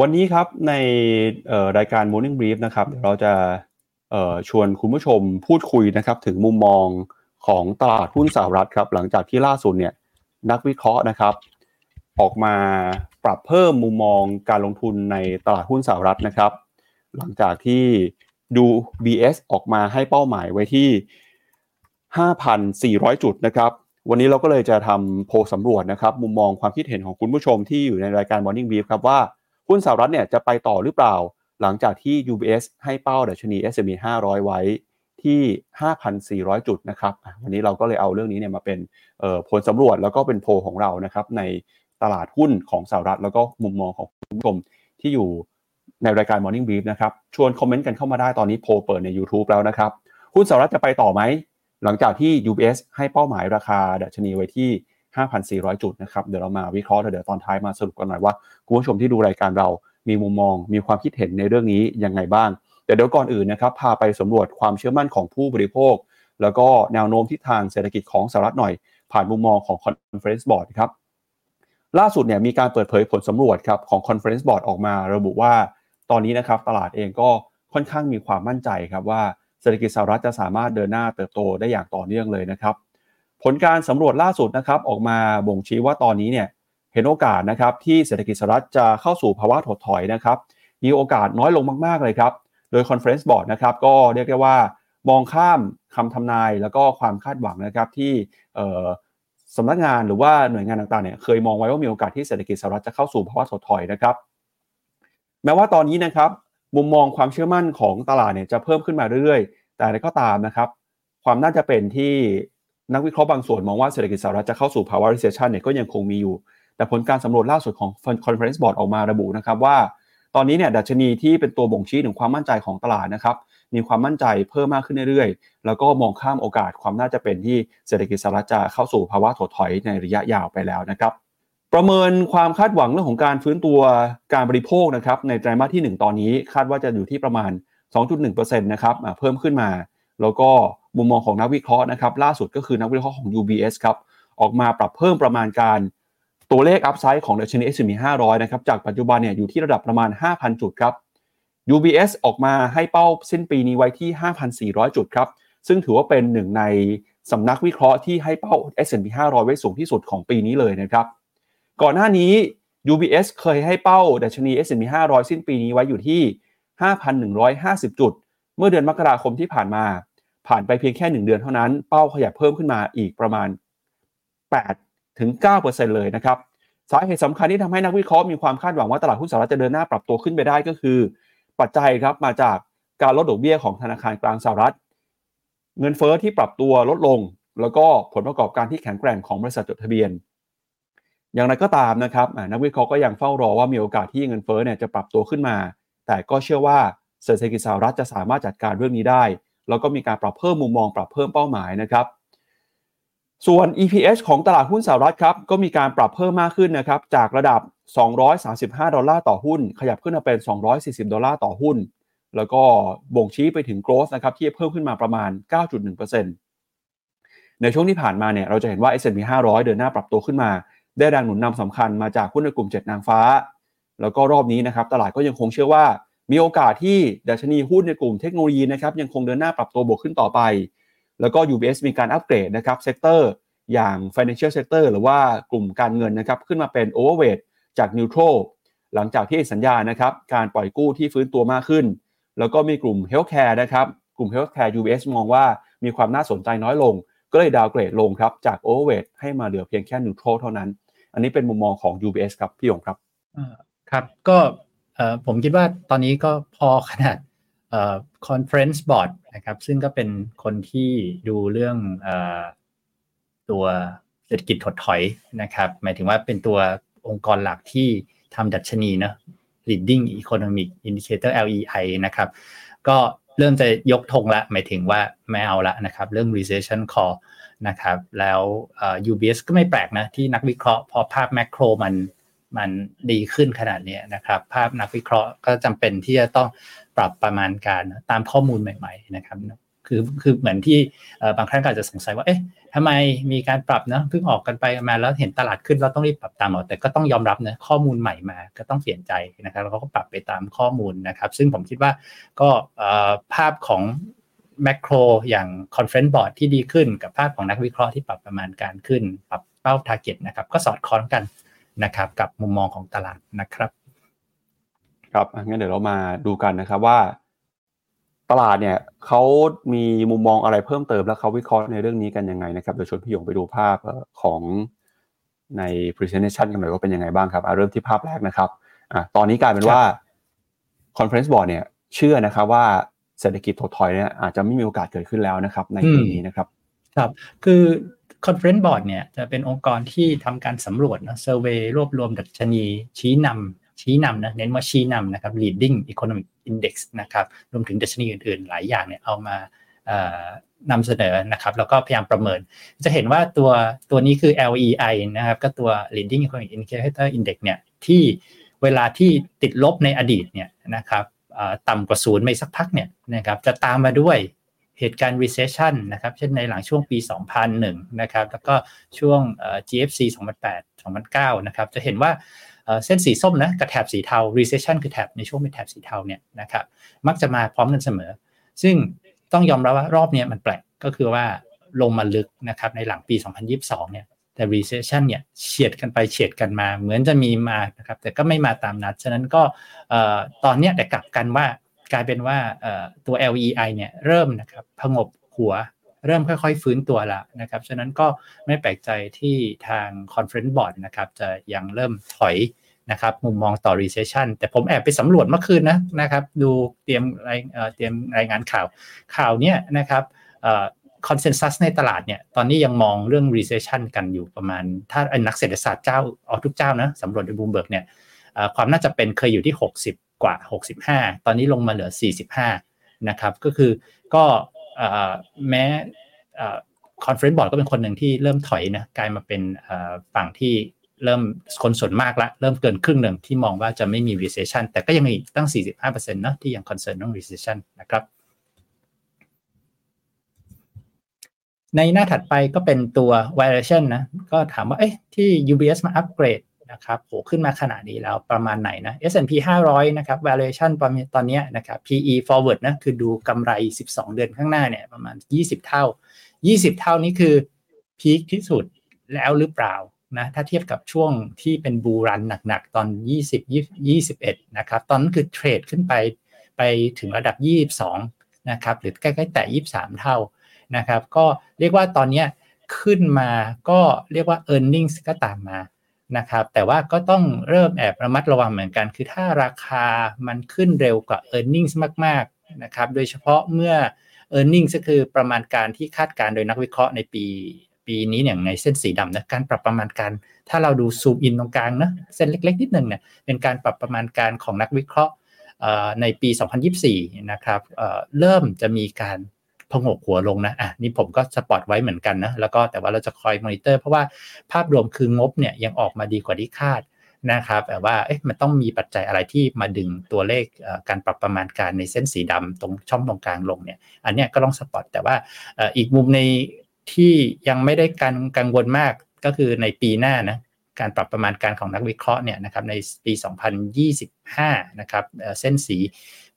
วันนี้ครับในรายการ Morning Brief นะครับเดี๋ยวเราจะ ชวนคุณผู้ชมพูดคุยนะครับถึงมุมมองของตลาดหุ้นสหรัฐครับหลังจากที่ล่าสุดเนี่ยนักวิเคราะห์นะครับ ออกมาปรับเพิ่มมุมมองการลงทุนในตลาดหุ้นสหรัฐนะครับ หลังจากที่ดู BS ออกมาให้เป้าหมายไว้ที่ 5,400 จุดนะครับ วันนี้เราก็เลยจะทำโพลสำรวจนะครับ มุมมองความคิดเห็นของคุณผู้ชมที่อยู่ในรายการ Morning Brief ครับว่าหุ้นสหรัฐเนี่ยจะไปต่อหรือเปล่า หลังจากที่ UBS ให้เป้าดัชนี S&P 500 ไว้ที่ 5,400 จุดนะครับวันนี้เราก็เลยเอาเรื่องนี้เนี่ยมาเป็นผลสำรวจแล้วก็เป็นโพของเรานะครับในตลาดหุ้นของสหรัฐ แล้วก็มุมมองของคุณผู้ชมที่อยู่ในรายการ Morning Brief นะครับชวนคอมเมนต์กันเข้ามาได้ตอนนี้โพเปิดใน YouTube แล้วนะครับหุ้นสหรัฐจะไปต่อไหม หลังจากที่ UBS ให้เป้าหมายราคาดัชนีไว้ที่ 5,400 จุดนะครับเดี๋ยวเรามาวิเคราะห์เดี๋ยวตอนท้ายมาสรุปกันหน่อยว่าคุณผู้ชมที่ดูรายการเรา มีมุมมอง มีความคิดเห็นในเรื่องนี้ยังไงบ้าง แต่เดี๋ยวก่อนอื่นนะครับ พาไปสำรวจความเชื่อมั่นของผู้บริโภค แล้วก็แนวโน้มทิศทางเศรษฐกิจของสหรัฐหน่อย ผ่านมุมมองของ Conference Board ครับ ล่าสุดเนี่ยมีการเปิดเผยผลสำรวจครับของ Conference Board ออกมา ระบุว่าตอนนี้นะครับตลาดเองก็ค่อนข้างมีความมั่นใจครับว่าเศรษฐกิจสหรัฐจะสามารถเดินหน้าเติบโตได้อย่างต่อเนื่องเลยนะครับ ผลการสำรวจล่าสุดนะครับออกมาบ่งชี้ว่าตอนนี้เนี่ย เห็นโอกาสนะครับที่เศรษฐกิจสหรัฐจะเข้าสู่ภาวะถดถอยนะครับมีโอกาสน้อยลงมากๆเลยครับโดย Conference Board นะครับก็เรียกได้ว่ามองข้ามคำทำนายแล้วก็ความคาดหวังนะครับที่สำนักงานหรือว่าหน่วยงานต่างๆเนี่ยเคยมองไว้ว่ามีโอกาสที่เศรษฐกิจสหรัฐจะเข้าสู่ภาวะถดถอยนะครับ แม้ว่าตอนนี้นะครับมุมมองความเชื่อมั่นของตลาดเนี่ยจะเพิ่มขึ้นมาเรื่อยๆ แต่ก็ตามนะครับ ความน่าจะเป็นที่นักวิเคราะห์บางส่วนมองว่าเศรษฐกิจสหรัฐจะเข้าสู่ภาวะ recession เนี่ยก็ยังคงมีอยู่ แต่ผลการสำรวจล่าสุดของ Conference Board ออกมาระบุนะครับว่า ตอนนี้เนี่ยดัชนีที่เป็นตัวบ่งชี้ถึงความมั่นใจของตลาดนะครับมีความมั่นใจเพิ่มมากขึ้นเรื่อยๆ แล้วก็มองข้ามโอกาสความน่าจะเป็นที่เศรษฐกิจสหรัฐจะเข้าสู่ภาวะถดถอยในระยะยาวไปแล้วนะครับประเมินความคาดหวังเรื่องของการฟื้นตัวการบริโภคนะครับในไตรมาสที่ 1 ตอนนี้คาดว่าจะอยู่ที่ประมาณ 2.1%นะครับเพิ่มขึ้นมา แล้วก็มุมมองของนักวิเคราะห์นะครับล่าสุดก็คือนักวิเคราะห์ของ UBS ครับออกมาปรับเพิ่มประมาณการ ตัวเลขอัพไซด์ของดัชนี S&P 500 นะครับ จากปัจจุบันเนี่ยอยู่ที่ระดับประมาณ 5,000 จุดครับ UBS ออกมาให้เป้าสิ้นปีนี้ไว้ที่ 5,400 จุดครับ ซึ่งถือว่าเป็นหนึ่งในสำนักวิเคราะห์ที่ให้เป้า S&P 500 ไว้สูงที่สุดของปีนี้เลยนะครับ ก่อนหน้านี้ UBS เคยให้เป้าดัชนี S&P 500 สิ้นปีนี้ไว้อยู่ที่ 5,150 จุด เมื่อเดือนมกราคมที่ผ่านมา ผ่านไปเพียงแค่ 1 เดือนเท่านั้น เป้าขยับเพิ่มขึ้นมาอีกประมาณ 8 ถึง 9%เลยนะครับ สาเหตุสำคัญที่ทำให้นักวิเคราะห์มีความคาดหวังว่าตลาดหุ้นสหรัฐจะเดินหน้าปรับตัวขึ้นไปได้ก็คือ ปัจจัยครับมาจากการลดดอกเบี้ยของธนาคารกลางสหรัฐ เงินเฟอ้อที่ปรับตัวลดลง แล้วก็ผลประกอบการที่แข็งแกร่งของบริษัทจดทะเบียน อย่างไรก็ตามนะครับนักวิเคราะห์ก็ยังเฝ้ารอว่ามีโอกาสที่เงินเฟอ้อเนี่ยจะปรับตัวขึ้นมา แต่ก็เชื่อว่าเศรษฐกิจสหรัฐจะสามารถจัดการเรื่องนี้ได้ แล้วก็มีการปรับเพิ่มมุมมองปรับเพิ่มเป้าหมายนะครับ ส่วน EPS ของตลาดหุ้นสหรัฐครับก็มีการปรับเพิ่มมากขึ้นนะครับจากระดับ 235 ดอลลาร์ต่อหุ้น ขยับขึ้นมาเป็น 240 ดอลลาร์ต่อหุ้น แล้วก็บ่งชี้ไปถึง growth นะครับที่เพิ่มขึ้นมาประมาณ 9.1%ในช่วงที่ผ่านมาเนี่ยเราจะเห็นว่า S&P 500 เดินหน้าปรับตัวขึ้นมา ได้แรงหนุนนำสำคัญมาจากหุ้นในกลุ่ม 7 นางฟ้า แล้วก็รอบนี้นะครับตลาดก็ยังคงเชื่อว่า มีโอกาสที่ดัชนีหุ้นในกลุ่มเทคโนโลยีนะครับยังคงเดินหน้าปรับตัวบวกขึ้นต่อไป แล้วก็ UBS มีการอัปเกรดนะครับ sectorอย่าง financial sector หรือว่ากลุ่มการเงินนะครับขึ้นมาเป็น overweight จาก neutral หลังจากที่สัญญานะครับการปล่อยกู้ที่ฟื้นตัวมากขึ้น แล้วก็มีกลุ่ม Healthcare นะครับกลุ่ม Healthcare UBS มองว่ามีความน่าสนใจน้อยลง ก็เลยดาวเกรดลงครับจาก Overweight ให้มาเหลือเพียงแค่ Neutral เท่านั้น อันนี้เป็นมุมมองของ UBS ครับพี่หยงครับครับก็ผมคิดว่าตอนนี้ก็พอขนาด Conference Board นะครับ ซึ่งก็เป็นคนที่ดูเรื่องตัวเศรษฐกิจถดถอยนะครับ หมายถึงว่าเป็นตัวองค์กรหลักที่ทำดัชนีนะ leading economic indicator LEI นะครับ ก็เริ่มจะยกธงละ หมายถึงว่าไม่เอาละนะครับ เรื่อง recession call นะครับ แล้ว UBS ก็ไม่แปลกนะที่นักวิเคราะห์พอภาพแมกโรมันมันดีขึ้นขนาดนี้นะครับ ภาพนักวิเคราะห์ก็จำเป็นที่จะต้อง ปรับประมาณการตามข้อมูลใหม่ ๆ นะครับคือคือเหมือนที่บางครั้งอาจจะสงสัยว่าเอ๊ะทำไมมีการปรับนะเพิ่งออกกันไปมาแล้วเห็นตลาดขึ้นเราต้องรีบปรับตามหมดแต่ก็ต้องยอมรับนะข้อมูลใหม่มาก็ต้องเปลี่ยนใจนะครับแล้วก็ปรับไปตามข้อมูลนะครับ ซึ่งผมคิดว่าก็ภาพของ macro อย่าง Conference Board ที่ดีขึ้น กับภาพของนักวิเคราะห์ที่ปรับประมาณการขึ้น ปรับเป้า target นะครับ ก็สอดคล้องกันนะครับ กับมุมมองของตลาดนะครับ ครับงั้นเดี๋ยวเรามาดูกันนะครับว่า ตลาดเนี่ยเขามีมุมมองอะไรเพิ่มเติมแล้วเขาวิเคราะห์ในเรื่องนี้กันยังไงนะครับเดี๋ยวชวนพี่หยงไปดูภาพของใน presentation กันหน่อยว่าเป็นยังไงบ้างครับเริ่มที่ภาพแรกนะครับอ่ตอนนี้กลายเป็นว่า conference board เนี่ย เชื่อนะครับว่าเศรษฐกิจถดถอยเนี่ยอาจจะไม่มีโอกาสเกิดขึ้นแล้วนะครับ ในปีนี้นะครับ ครับ คือ conference board เนี่ยจะเป็นองค์กรที่ทำการสำรวจนะเซอร์เวยรวบรวมดัชนีชี้นำ ชี้นำนะเน้นว่าชี้นำนะครับ leading economic index นะครับรวมถึงดัชนีอื่นๆ หลายอย่างเนี่ยเอามานำเสนอนะครับแล้วก็พยายามประเมิน จะเห็นว่าตัวตัวนี้คือ LEI นะครับก็ตัว leading economic indicator index เนี่ยที่เวลาที่ติดลบในอดีตเนี่ยนะครับต่ำกว่าศูนย์ไปสักพักเนี่ยนะครับจะตามมาด้วยเหตุการณ์ recession นะครับเช่นในหลังช่วงปี 2001 นะครับแล้วก็ช่วง GFC 2008 2009 นะครับจะเห็นว่า เส้นสีส้มนะกับแถบสีเทา recession คือแถบในช่วงเป็นแถบสีเทาเนี่ยนะครับมักจะมาพร้อมกันเสมอ ซึ่งต้องยอมรับว่ารอบนี้มันแปลกก็คือว่าลงมาลึกนะครับในหลังปี 2022 เนี่ยแต่ recession เนี่ยเฉียดกันไปเฉียดกันมา เหมือนจะมีมานะครับแต่ก็ไม่มาตามนัด ฉะนั้นก็ตอนนี้แต่กลับกันว่ากลายเป็นว่าตัว LEI เนี่ยเริ่มนะครับพงบหัว เริ่มค่อยๆ ฟื้นตัวละนะครับ ฉะนั้นก็ไม่แปลกใจที่ทาง Conference Board นะครับจะยังเริ่มถอยนะครับมุมมองต่อ recession แต่ผมแอบไปสำรวจเมื่อคืนนะนะครับดูเตรียมรายเตรียมรายงานข่าวข่าวเนี้ยนะครับ consensus ในตลาดเนี่ยตอนนี้ยังมองเรื่อง recession กันอยู่ประมาณ ถ้าอนักเศรษฐศาสตร์เจ้าเอาทุกเจ้านะสำรวจในบูมเบิร์กเนี่ยความน่าจะเป็นเคยอยู่ที่ 60 กว่า 65 ตอนนี้ลงมาเหลือ 45 นะครับก็คือก็ แม้ Conference Board ก็เป็นคนหนึ่งที่เริ่มถอยนะกลายมาเป็นฝั่งที่เริ่มคนส่วนมากละเริ่มเกินครึ่งหนึ่งที่มองว่าจะไม่มี recession แต่ก็ยังมีตั้ง 45%นะที่ยัง concern เรื่อง recession นะครับในหน้าถัดไปก็เป็นตัว valuation นะ ก็ถามว่า เอ๊ะ ที่ UBS มาอัปเกรด นะครับโหขึ้นมาขนาดนี้แล้วประมาณไหนนะ S&P 500 นะครับ valuation ตอนนี้นะครับ PE forward นะคือดูกำไร 12 เดือนข้างหน้าเนี่ยประมาณ 20 เท่า 20 เท่านี้คือพีคที่สุดแล้วหรือเปล่านะถ้าเทียบกับช่วงที่เป็นบูรันหนักๆ ตอน 20 21 นะครับ ตอนนั้นคือเทรดขึ้นไปไปถึงระดับ 22 นะครับ หรือใกล้ๆแต่ 23 เท่านะครับ ก็เรียกว่าตอนนี้ขึ้นมาก็เรียกว่า e a r n i n g ก็ตามมา นะครับ แต่ว่าก็ต้องเริ่มแอบระมัดระวังเหมือนกัน คือถ้าราคามันขึ้นเร็วกว่า e a r n i n g มากๆนะครับ โดยเฉพาะเมื่อ e a r n i n g ก็คือประมาณการที่คาดการโดยนักวิเคราะห์ในปี ปีนี้อย่างในเส้นสีดำนะการปรับประมาณการ ถ้าเราดูซูมอินตรงกลางนะเส้นเล็ก ๆ นิดนึงเนี่ยเป็นการปรับประมาณการของนักวิเคราะห์ในปี 2024 นะครับเริ่มจะมีการ ผงกหัวลงนะอะนี่ผมก็ spot ไว้เหมือนกันนะแล้วก็แต่ว่าเราจะคอยมอนิเตอร์เพราะว่าภาพรวมคืองบเนี่ยยังออกมาดีกว่าที่คาดนะครับแต่ว่าเอ๊ะมันต้องมีปัจจัยอะไรที่มาดึงตัวเลขการปรับประมาณการในเส้นสีดำตรงช่องตรงกลางลงเนี่ยอันนี้ก็ต้อง spot แต่ว่าอีกมุมในที่ยังไม่ได้การกังวลมากก็คือในปีหน้านะการปรับประมาณการของนักวิเคราะห์เนี่ยนะครับในปี 2025 นะครับเส้นสี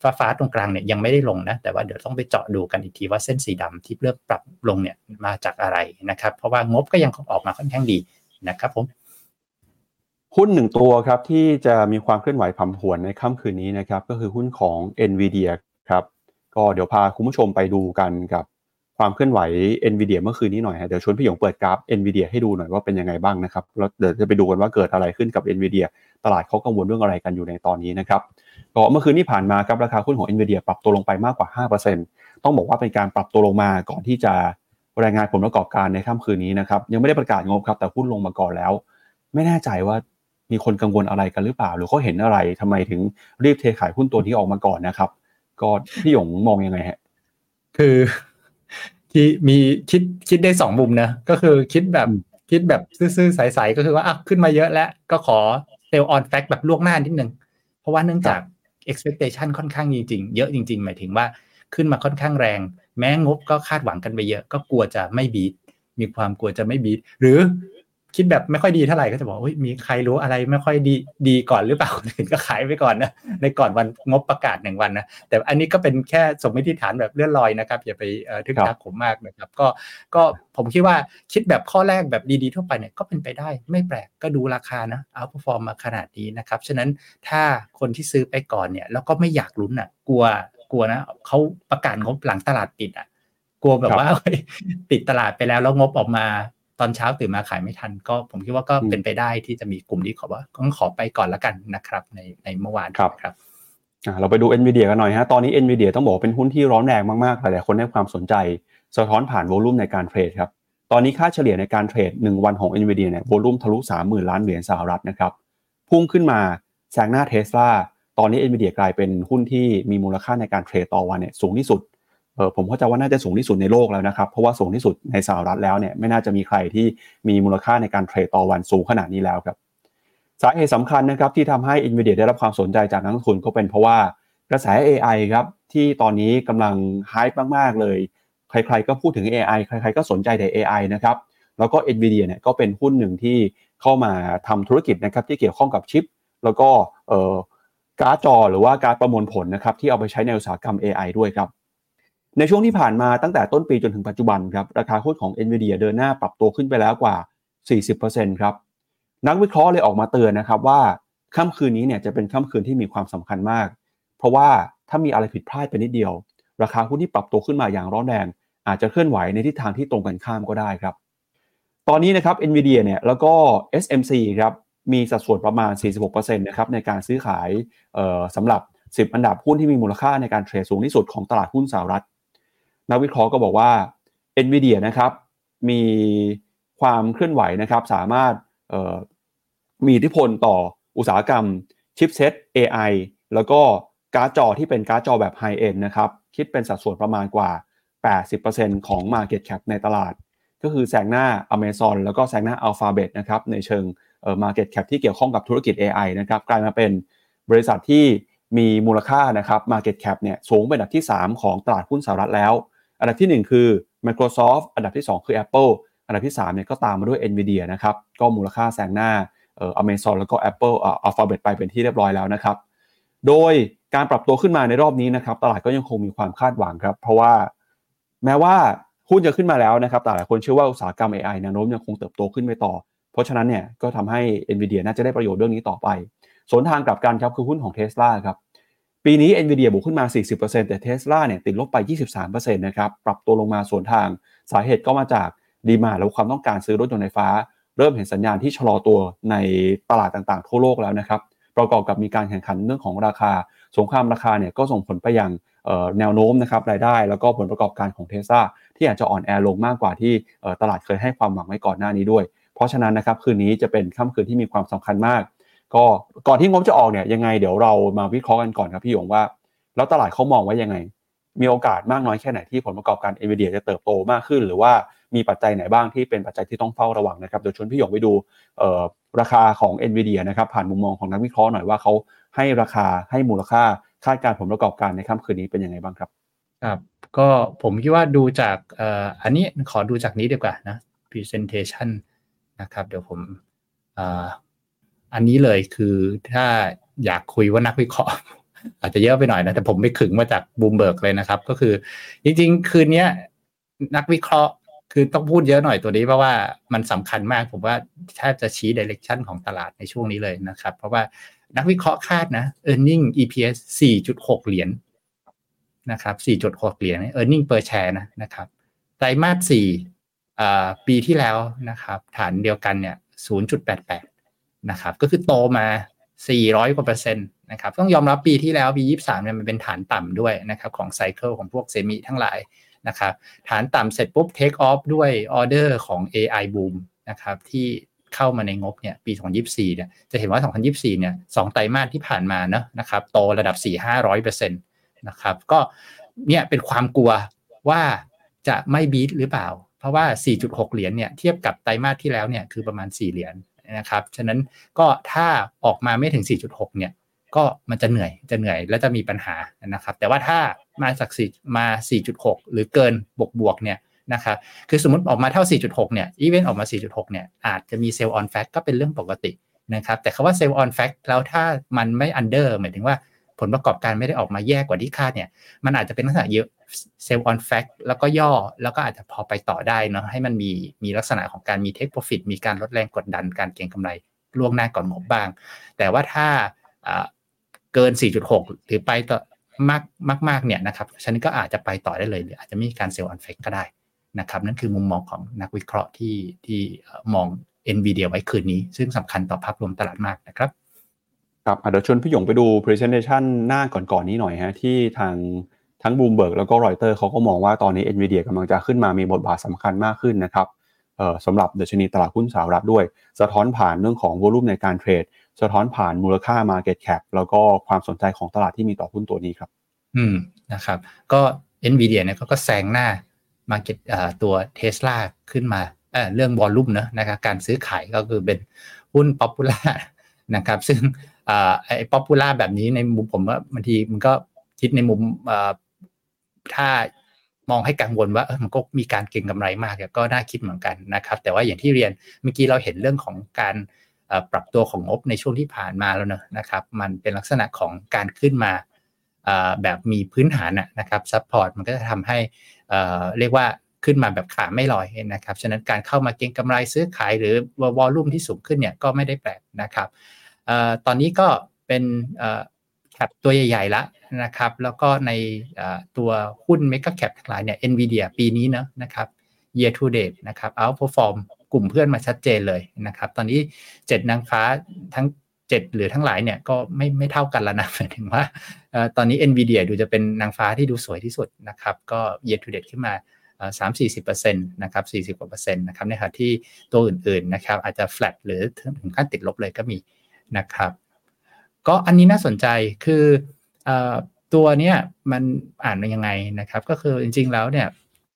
ฟ้าฟ้าตรงกลางเนี่ยยังไม่ได้ลงนะแต่ว่าเดี๋ยวต้องไปเจาะดูกันอีกทีว่าเส้นสีดำที่เริ่มปรับลงเนี่ยมาจากอะไรนะครับ เพราะว่างบก็ยังออกมาค่อนข้างดีนะครับผมหุ้นหนึ่งตัวครับที่จะมีความเคลื่อนไหวผันผวนในค่ำคืนนี้นะครับก็คือหุ้นของ NVIDIA ครับก็เดี๋ยวพาคุณผู้ชมไปดูกันกับความเคลื่อนไหว NVIDIA เมื่อคืนนี้หน่อยฮะเดี๋ยวชวนพี่หยงเปิดกราฟ NVIDIA ให้ดูหน่อยว่าเป็นยังไงบ้างนะครับแล้วเดี๋ยวจะไปดูกันว่าเกิดอะไรขึ้นกับ NVIDIA ตลาดเขากังวลเรื่องอะไรกันอยู่ในตอนนี้นะครับก็เมื่อคืนที่ผ่านมาครับราคาหุ้นของ NVIDIA ปรับตัวลงไปมากกว่า 5%ต้องบอกว่าเป็นการปรับตัวลงมาก่อนที่จะรายงานผลประกอบการในค่ำคืนนี้นะครับยังไม่ได้ประกาศงบครับแต่หุ้นลงมาก่อนแล้ว ไม่แน่ใจว่ามีคนกังวลอะไรกันหรือเปล่า หรือเขาเห็นอะไรทำไมถึงรีบเทขายหุ้นตัวนี้ออกมาก่อนนะครับ ก็พี่หยงมองยังไงฮะคือที่มีคิดคิดได้สองมุมนะก็คือคิดแบบคิดแบบซื่อๆใสๆก็คือว่าอะขึ้นมาเยอะแล้วก็ขอ ลล์ออนแฟกแบบล่วงหน้านิดนึง เพราะว่าเนื่องจาก expectation ค่อนข้างจริงๆ เยอะจริง ๆ หมายถึงว่าขึ้นมาค่อนข้างแรง แม้งบก็คาดหวังกันไปเยอะ ก็กลัวจะไม่บีทมีความกลัวจะไม่บีทหรือ คิดแบบไม่ค่อยดีเท่าไหร่ก็จะบอกมีใครรู้อะไรไม่ค่อยดีดีก่อนหรือเปล่าถึงก็ขายไปก่อนนะในก่อนวันงบประกาศหนึ่งวันนะแต่อันนี้ก็เป็นแค่สมมติฐานแบบเลื่อนลอยนะครับอย่าไปทึกทักผมมากนะครับ ก็ก็ผมคิดว่าคิดแบบข้อแรกแบบดีๆทั่วไปเนี่ยก็เป็นไปได้ไม่แปลกก็ดูราคานะเอาพอฟอร์มมาขนาดนี้นะครับฉะนั้นถ้าคนที่ซื้อไปก่อนเนี่ยแล้วก็ไม่อยากลุ้นอะกลัวกลัวนะเขาประกาศงบหลังตลาดปิดอะกลัวแบบว่าติดตลาดไปแล้วแล้วงบออกมา ตอนเช้าตื่นมาขายไม่ทัน ก็ผมคิดว่าก็เป็นไปได้ที่จะมีกลุ่มที่ขอว่าต้องขอไปก่อนละกันนะครับ ในในเมื่อวานครับครับเราไปดู NVIDIA กันหน่อยฮะตอนนี้ NVIDIA ต้องบอกเป็นหุ้นที่ร้อนแรงมากๆหลายๆคนให้ความสนใจ สะท้อนผ่านโวลุ่มในการเทรดครับตอนนี้ค่าเฉลี่ยในการเทรด 1 วันของ NVIDIA เนี่ยโวลุ่มทะลุ 30,000 ล้านเหรียญสหรัฐนะครับพุ่งขึ้นมาแซงหน้าเทสลาตอนนี้ NVIDIA กลายเป็นหุ้นที่มีมูลค่าในการเทรดต่อวันเนี่ยสูงที่สุด เออผมเข้าใจว่าน่าจะสูงที่สุดในโลกแล้วนะครับ เพราะว่าสูงที่สุดในสหรัฐแล้วเนี่ยไม่น่าจะมีใครที่มีมูลค่าในการเทรดต่อวันสูงขนาดนี้แล้วครับสาเหตุสำคัญนะครับที่ทำให้ NVIDIA ได้รับความสนใจจากนักลงทุนก็เป็นเพราะว่ากระแส AI ครับที่ตอนนี้กำลังฮป์มาก ๆ เลย ใคร ๆ ก็พูดถึง AI ใคร ๆ ก็สนใจแต่ AI นะครับแล้วก็ NVIDIA เนี่ยก็เป็นหุ้นหนึ่งที่เข้ามาทำธุรกิจนะครับที่เกี่ยวข้องกับชิป แล้วก็การ์ดจอหรือว่าการประมวลผลนะครับที่เอาไปใช้ในอุตสาหกรรม AI ด้วยครับ ในช่วงที่ผ่านมาตั้งแต่ต้นปีจนถึงปัจจุบันครับราคาหุ้นของ NVIDIA เดินหน้าปรับตัวขึ้นไปแล้วกว่า 40%ครับนักวิเคราะห์เลยออกมาเตือนนะครับว่าค่ำคืนนี้เนี่ยจะเป็นค่ำคืนที่มีความสำคัญมาก เพราะว่าถ้ามีอะไรผิดพลาดไปนิดเดียว ราคาหุ้นที่ปรับตัวขึ้นมาอย่างร้อนแรง อาจจะเคลื่อนไหวในทิศทางที่ตรงกันข้ามก็ได้ครับ ตอนนี้นะครับ NVIDIA เนี่ยแล้วก็ SMC ครับมีสัดส่วนประมาณ 46%นะครับในการซื้อขายสำหรับ 10 อันดับหุ้นที่มีมูลค่าในการเทรดสูงที่สุดของตลาดหุ้นสหรัฐ นักวิเคราะห์ก็บอกว่า NVIDIA นะครับมีความเคลื่อนไหวนะครับสามารถมีอิทธิพลต่ออุตสาหกรรมชิปเซต AI แล้วก็การ์ดจอที่เป็นการ์ดจอแบบไฮเอ็นนะครับคิดเป็นสัดส่วนประมาณกว่า 80%ของ Market Cap ในตลาด ก็คือแซงหน้า Amazon แล้วก็แซงหน้า Alphabet นะครับในเชิงเอ่อ Market Cap ที่เกี่ยวข้องกับธุรกิจ AI นะครับกลายมาเป็นบริษัทที่มีมูลค่านะครับ Market Cap เนี่ยสูงเป็นอันดับที่ 3 ของตลาดหุ้นสหรัฐแล้ว อันดับที่ 1 คือ Microsoft อันดับที่ 2 คือ Apple อันดับที่3เนี่ยก็ตามมาด้วย Nvidia นะครับก็มูลค่าแซงหน้าเอ่อ Amazon แล้วก็ Apple อ่า Alphabet ไปเป็นที่เรียบร้อยแล้วนะครับ โดยการปรับตัวขึ้นมาในรอบนี้นะครับตลาดก็ยังคงมีความคาดหวังครับ เพราะว่าแม้ว่าหุ้นจะขึ้นมาแล้วนะครับแต่หลายคนเชื่อว่าอุตสาหกรรม AI แนวโน้มยังคงเติบโตขึ้นไปต่อ เพราะฉะนั้นเนี่ยก็ทำให้ NVIDIA น่าจะได้ประโยชน์เรื่องนี้ต่อไป สวนทางกลับกันครับคือหุ้นของ Tesla ครับ ปีนี้ NVIDIA บวกขึ้นมา 40%แต่ Tesla เนี่ยติดลบไป 23%นะครับ ปรับตัวลงมาสวนทาง สาเหตุก็มาจากดีมาและความต้องการซื้อรถยนต์ไฟฟ้า เริ่มเห็นสัญญาณที่ชะลอตัวในตลาดต่างๆ ทั่วโลกแล้วนะครับ ประกอบกับมีการแข่งขันเรื่องของราคา สงครามราคาเนี่ยก็ส่งผลไปยังแนวโน้มนะครับรายได้ แล้วก็ผลประกอบการของเทสลาที่อาจจะอ่อนแอลงมากกว่าที่ตลาดเคยให้ความหวังไว้ก่อนหน้านี้ด้วย เพราะฉะนั้นนะครับคืนนี้จะเป็นค่ำคืนที่มีความสำคัญมาก ก็ก่อนที่งบจะออกเนี่ยยังไงเดี๋ยวเรามาวิเคราะห์กันก่อนครับพี่หยงว่า แล้วตลาดเขามองไว้ยังไง มีโอกาสมากน้อยแค่ไหนที่ผลประกอบการเอเวเดียจะเติบโตมากขึ้น หรือว่ามีปัจจัยไหนบ้างที่เป็นปัจจัยที่ต้องเฝ้าระวังนะครับเดี๋ยวชวนพี่หยงไปดูราคาของ n v i d i a นะครับผ่านมุมมองของนักวิเคราะห์หน่อยว่าเขาให้ราคาให้มูลค่าคาดการผลประกอบการในค่ำคืนนี้เป็นยังไงบ้างครับครับก็ผมคิดว่าดูจากอ,อ,อันนี้ขอดูจากนี้ดีกว่านะ presentation นะครับ เดี๋ยวผม อันนี้เลยคือถ้าอยากคุยว่านักวิเคราะห์ อาจจะเยอะไปหน่อยนะ แต่ผมไม่ขึงมาจากบูมเบิร์กเลยนะครับ ก็คือ จริงๆ คืนนี้นักวิเคราะห์คือต้องพูดเยอะหน่อยตัวนี้เพราะว่ามันสำคัญมาก ผมว่าแทบจะชี้ direction ของตลาดในช่วงนี้เลยนะครับ เพราะว่านักวิเคราะห์คาดนะ e a r n i n g EPS 4.6 เหรียญนะครับ 4.6 เหรียญ e a r n i n g per share นะนะครับไตรมาส4ปีที่แล้วนะครับ ฐานเดียวกันเนี่ย 0.88 นะครับก็คือโตมา 400 กว่าเปอร์เซ็นต์นะครับต้องยอมรับปีที่แล้วปี23เนี่ยมันเป็นฐานต่ำด้วยนะครับของไซเคิลของพวกเซมิทั้งหลายนะครับฐานต่ำเสร็จปุ๊บ take off ด้วยออเดอร์ของ AI boom นะครับที่เข้ามาในงบเนี่ยปี 2024 เนี่ยจะเห็นว่า 2024 เนี่ยสองไตรมาสที่ผ่านมาเนอะนะครับโตระดับ 4-500%นะครับก็เนี่ยเป็นความกลัวว่าจะไม่บีทหรือเปล่า เพราะว่า 4.6 เหรียญเนี่ยเทียบกับไตรมาสที่แล้วเนี่ยคือประมาณ 4 เหรียญ นะครับ ฉะนั้นก็ถ้าออกมาไม่ถึง 4.6 เนี่ย ก็มันจะเหนื่อย จะเหนื่อยและจะมีปัญหานะครับ แต่ว่าถ้ามาจาก4มา 4.6 หรือเกินบวกบวกเนี่ยนะครับ คือสมมติออกมาเท่า 4.6 เนี่ย อีเวนต์ออกมา 4.6 เนี่ย อาจจะมี sell on fact ก็เป็นเรื่องปกตินะครับ แต่คำว่า sell on fact แล้วถ้ามันไม่ under หมายถึงว่า ผลประกอบการไม่ได้ออกมาแย่กว่าที่คาดเนี่ย มันอาจจะเป็นลักษณะเออ sell on fact แล้วก็ย่อแล้วก็อาจจะพอไปต่อได้เนาะให้มันมีมีลักษณะของการมี take profit มีการลดแรงกดดันการเก็งกำไรล่วงหน้าก่อนงบบ้าง แต่ว่าถ้าเกิน 4.6 หรือไปต่อมากมากๆเนี่ยนะครับฉันก็อาจจะไปต่อได้เลยหรืออาจจะมีการ sell on fact ก็ได้นะครับนั่นคือมุมมองของนักวิเคราะห์ที่ที่มอง NVIDIA ไว้คืนนี้ ซึ่งสำคัญต่อภาพรวมตลาดมากนะครับ ครับเดี๋ยวชวนพี่หยงไปดู presentation หน้าก่อนๆนี้หน่อยฮะที่ทางทั้งบูมเบิร์กแล้วก็รอยเตอร์เขาก็มองว่าตอนนี้ NVIDIA กำลังจะขึ้นมามีบทบาทสำคัญมากขึ้นนะครับสำหรับดัชนีตลาดหุ้นสหรัฐด้วย สะท้อนผ่านเรื่องของ volume ในการเทรด สะท้อนผ่านมูลค่า Market Cap แล้วก็ความสนใจของตลาดที่มีต่อหุ้นตัวนี้ครับ อืมนะครับ ก็ NVIDIA เนี่ยก็แซงหน้า market ตัวเทสลาขึ้นมาเรื่อง volume เนอะนะครับการซื้อขายก็คือเป็นหุ้น popular นะครับซึ่ง ไอ้ popular แบบนี้ในมุมผมว่าบางทีมันก็คิดในมุมถ้ามองให้กังวลว่ามันก็มีการเก็งกำไรมากก็น่าคิดเหมือนกันนะครับ แต่ว่าอย่างที่เรียนเมื่อกี้เราเห็นเรื่องของการปรับตัวของงบในช่วงที่ผ่านมาแล้วเนอะนะครับ มันเป็นลักษณะของการขึ้นมาแบบมีพื้นฐานนะครับ support มันก็จะทำให้เรียกว่าขึ้นมาแบบขาไม่ลอยนะครับ ฉะนั้นการเข้ามาเก็งกำไรซื้อขายหรือ volume ที่สูงขึ้นเนี่ยก็ไม่ได้แปลกนะครับ ตอนนี้ก็เป็น cap ตัวใหญ่ๆแล้วนะครับ แล้วก็ในตัวหุ้น mega cap ทั้งหลายเนี่ย NVIDIA ปีนี้เนาะนะครับ year to date นะครับ outperform กลุ่มเพื่อนมาชัดเจนเลยนะครับ ตอนนี้เจ็ดนางฟ้าทั้งเจ็ดหรือทั้งหลายเนี่ยก็ไม่ไม่เท่ากันแล้วนะหมายถึงว่าตอนนี้ NVIDIA ดูจะเป็นนางฟ้าที่ดูสวยที่สุดนะครับ ก็ year to date ขึ้นมาสามสี่สิบเปอร์เซ็นต์นะครับสี่สิบกว่าเปอร์เซ็นต์นะครับในขณะที่ตัวอื่นๆนะครับอาจจะ flat หรือถึงขั้นติดลบเลยก็มี นะครับ ก็อันนี้น่าสนใจคือตัวเนี้ยมันอ่านยังไงนะครับ ก็คือจริงๆแล้วเนี่ย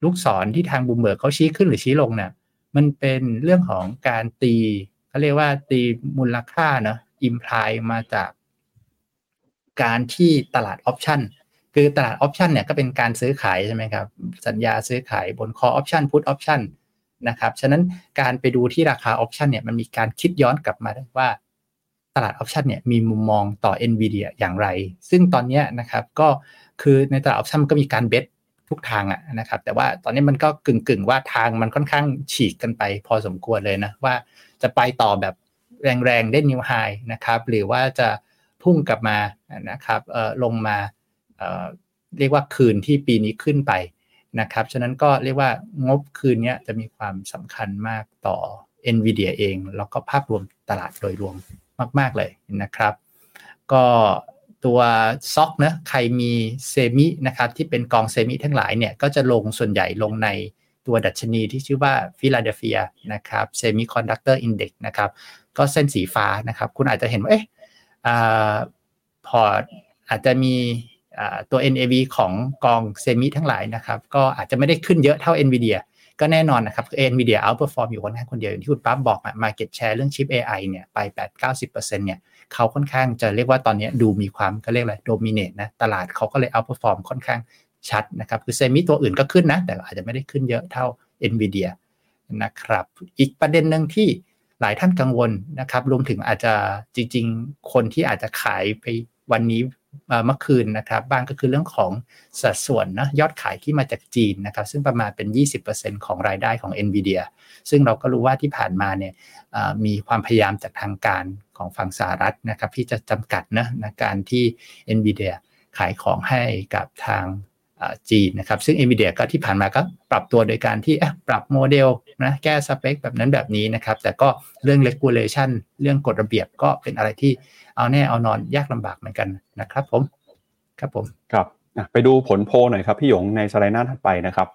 ลูกศรที่ทางบูมเบิร์กเขาชี้ขึ้นหรือชี้ลงเนี่ยมันเป็นเรื่องของการตีเขาเรียกว่าตีมูลค่าเนาะ imply มาจากการที่ตลาด option คือตลาด option เนี่ยก็เป็นการซื้อขายใช่ไหมครับ สัญญาซื้อขายบน call option put option นะครับ ฉะนั้นการไปดูที่ราคา option เนี่ยมันมีการคิดย้อนกลับมาว่า ตลาด option เนี่ยมีมุมมองต่อ NVIDIA อย่างไร ซึ่งตอนนี้นะครับก็คือในตลาด option ก็มีการ bet ทุกทางอะนะครับแต่ว่าตอนนี้มันก็กึ่งกึ่งว่าทางมันค่อนข้างฉีกกันไปพอสมควรเลยนะว่าจะไปต่อแบบแรงๆ ได้ new high นะครับหรือว่าจะพุ่งกลับมานะครับเออลงมาเออเรียกว่าคืนที่ปีนี้ขึ้นไปนะครับฉะนั้นก็เรียกว่างบคืนนี้จะมีความสำคัญมากต่อ NVIDIA เอง แล้วก็ภาพรวมตลาดโดยรวม มาก ๆ เลยนะครับ ก็ตัว SOX นะใครมี semi นะครับที่เป็นกอง semi ทั้งหลายเนี่ยก็จะลงส่วนใหญ่ลงในตัวดัชนีที่ชื่อว่า Philadelphia นะครับ Semiconductor Index นะครับก็เส้นสีฟ้านะครับคุณอาจจะเห็นว่าเอ๊ะพออาจจะมีตัว NAV ของกอง semi ทั้งหลายนะครับก็อาจจะไม่ได้ขึ้นเยอะเท่า NVIDIA ก็แน่นอนนะครับ NVIDIA outperform อร์มอยู่ค่อนข้างคนเดียวอย่างที่คุณปั๊บบอกอะ market share เรื่องชิป AI เนี่ยไป 8-90%เนี่ยเขาค่อนข้างจะเรียกว่าตอนนี้ดูมีความก็เรียกอะไร dominate นะตลาดเขาก็เลย outperform ค่อนข้างชัดนะครับคือเซมิตัวอื่นก็ขึ้นนะ แต่อาจจะไม่ได้ขึ้นเยอะเท่า NVIDIA นะครับ อีกประเด็นหนึ่งที่หลายท่านกังวลนะครับรวมถึงอาจจะจริง ๆ คนที่อาจจะขายไปวันนี้ เมื่อคืนนะครับบ้างก็คือเรื่องของสัดส่วนนะยอดขายที่มาจากจีนนะครับ ซึ่งประมาณเป็น 20%ของรายได้ของ NVIDIA ซึ่งเราก็รู้ว่าที่ผ่านมาเนี่ยมีความพยายามจากทางการของฝั่งสหรัฐนะครับที่จะจำกัดนะนะการที่ NVIDIA ขายของให้กับทางจีนนะครับ ซึ่ง NVIDIA ก็ที่ผ่านมาก็ปรับตัวโดยการที่ปรับโมเดลนะแก้สเปคแบบนั้นแบบนี้นะครับ แต่ก็เรื่อง regulation เรื่องกฎระเบียบก็เป็นอะไรที่ เอาแน่เอานอนยากลำบากเหมือนกันนะครับ ผมครับผมครับไปดูผลโพหน่อยครับพี่หยงในสไลด์หน้าถัดไปนะครับ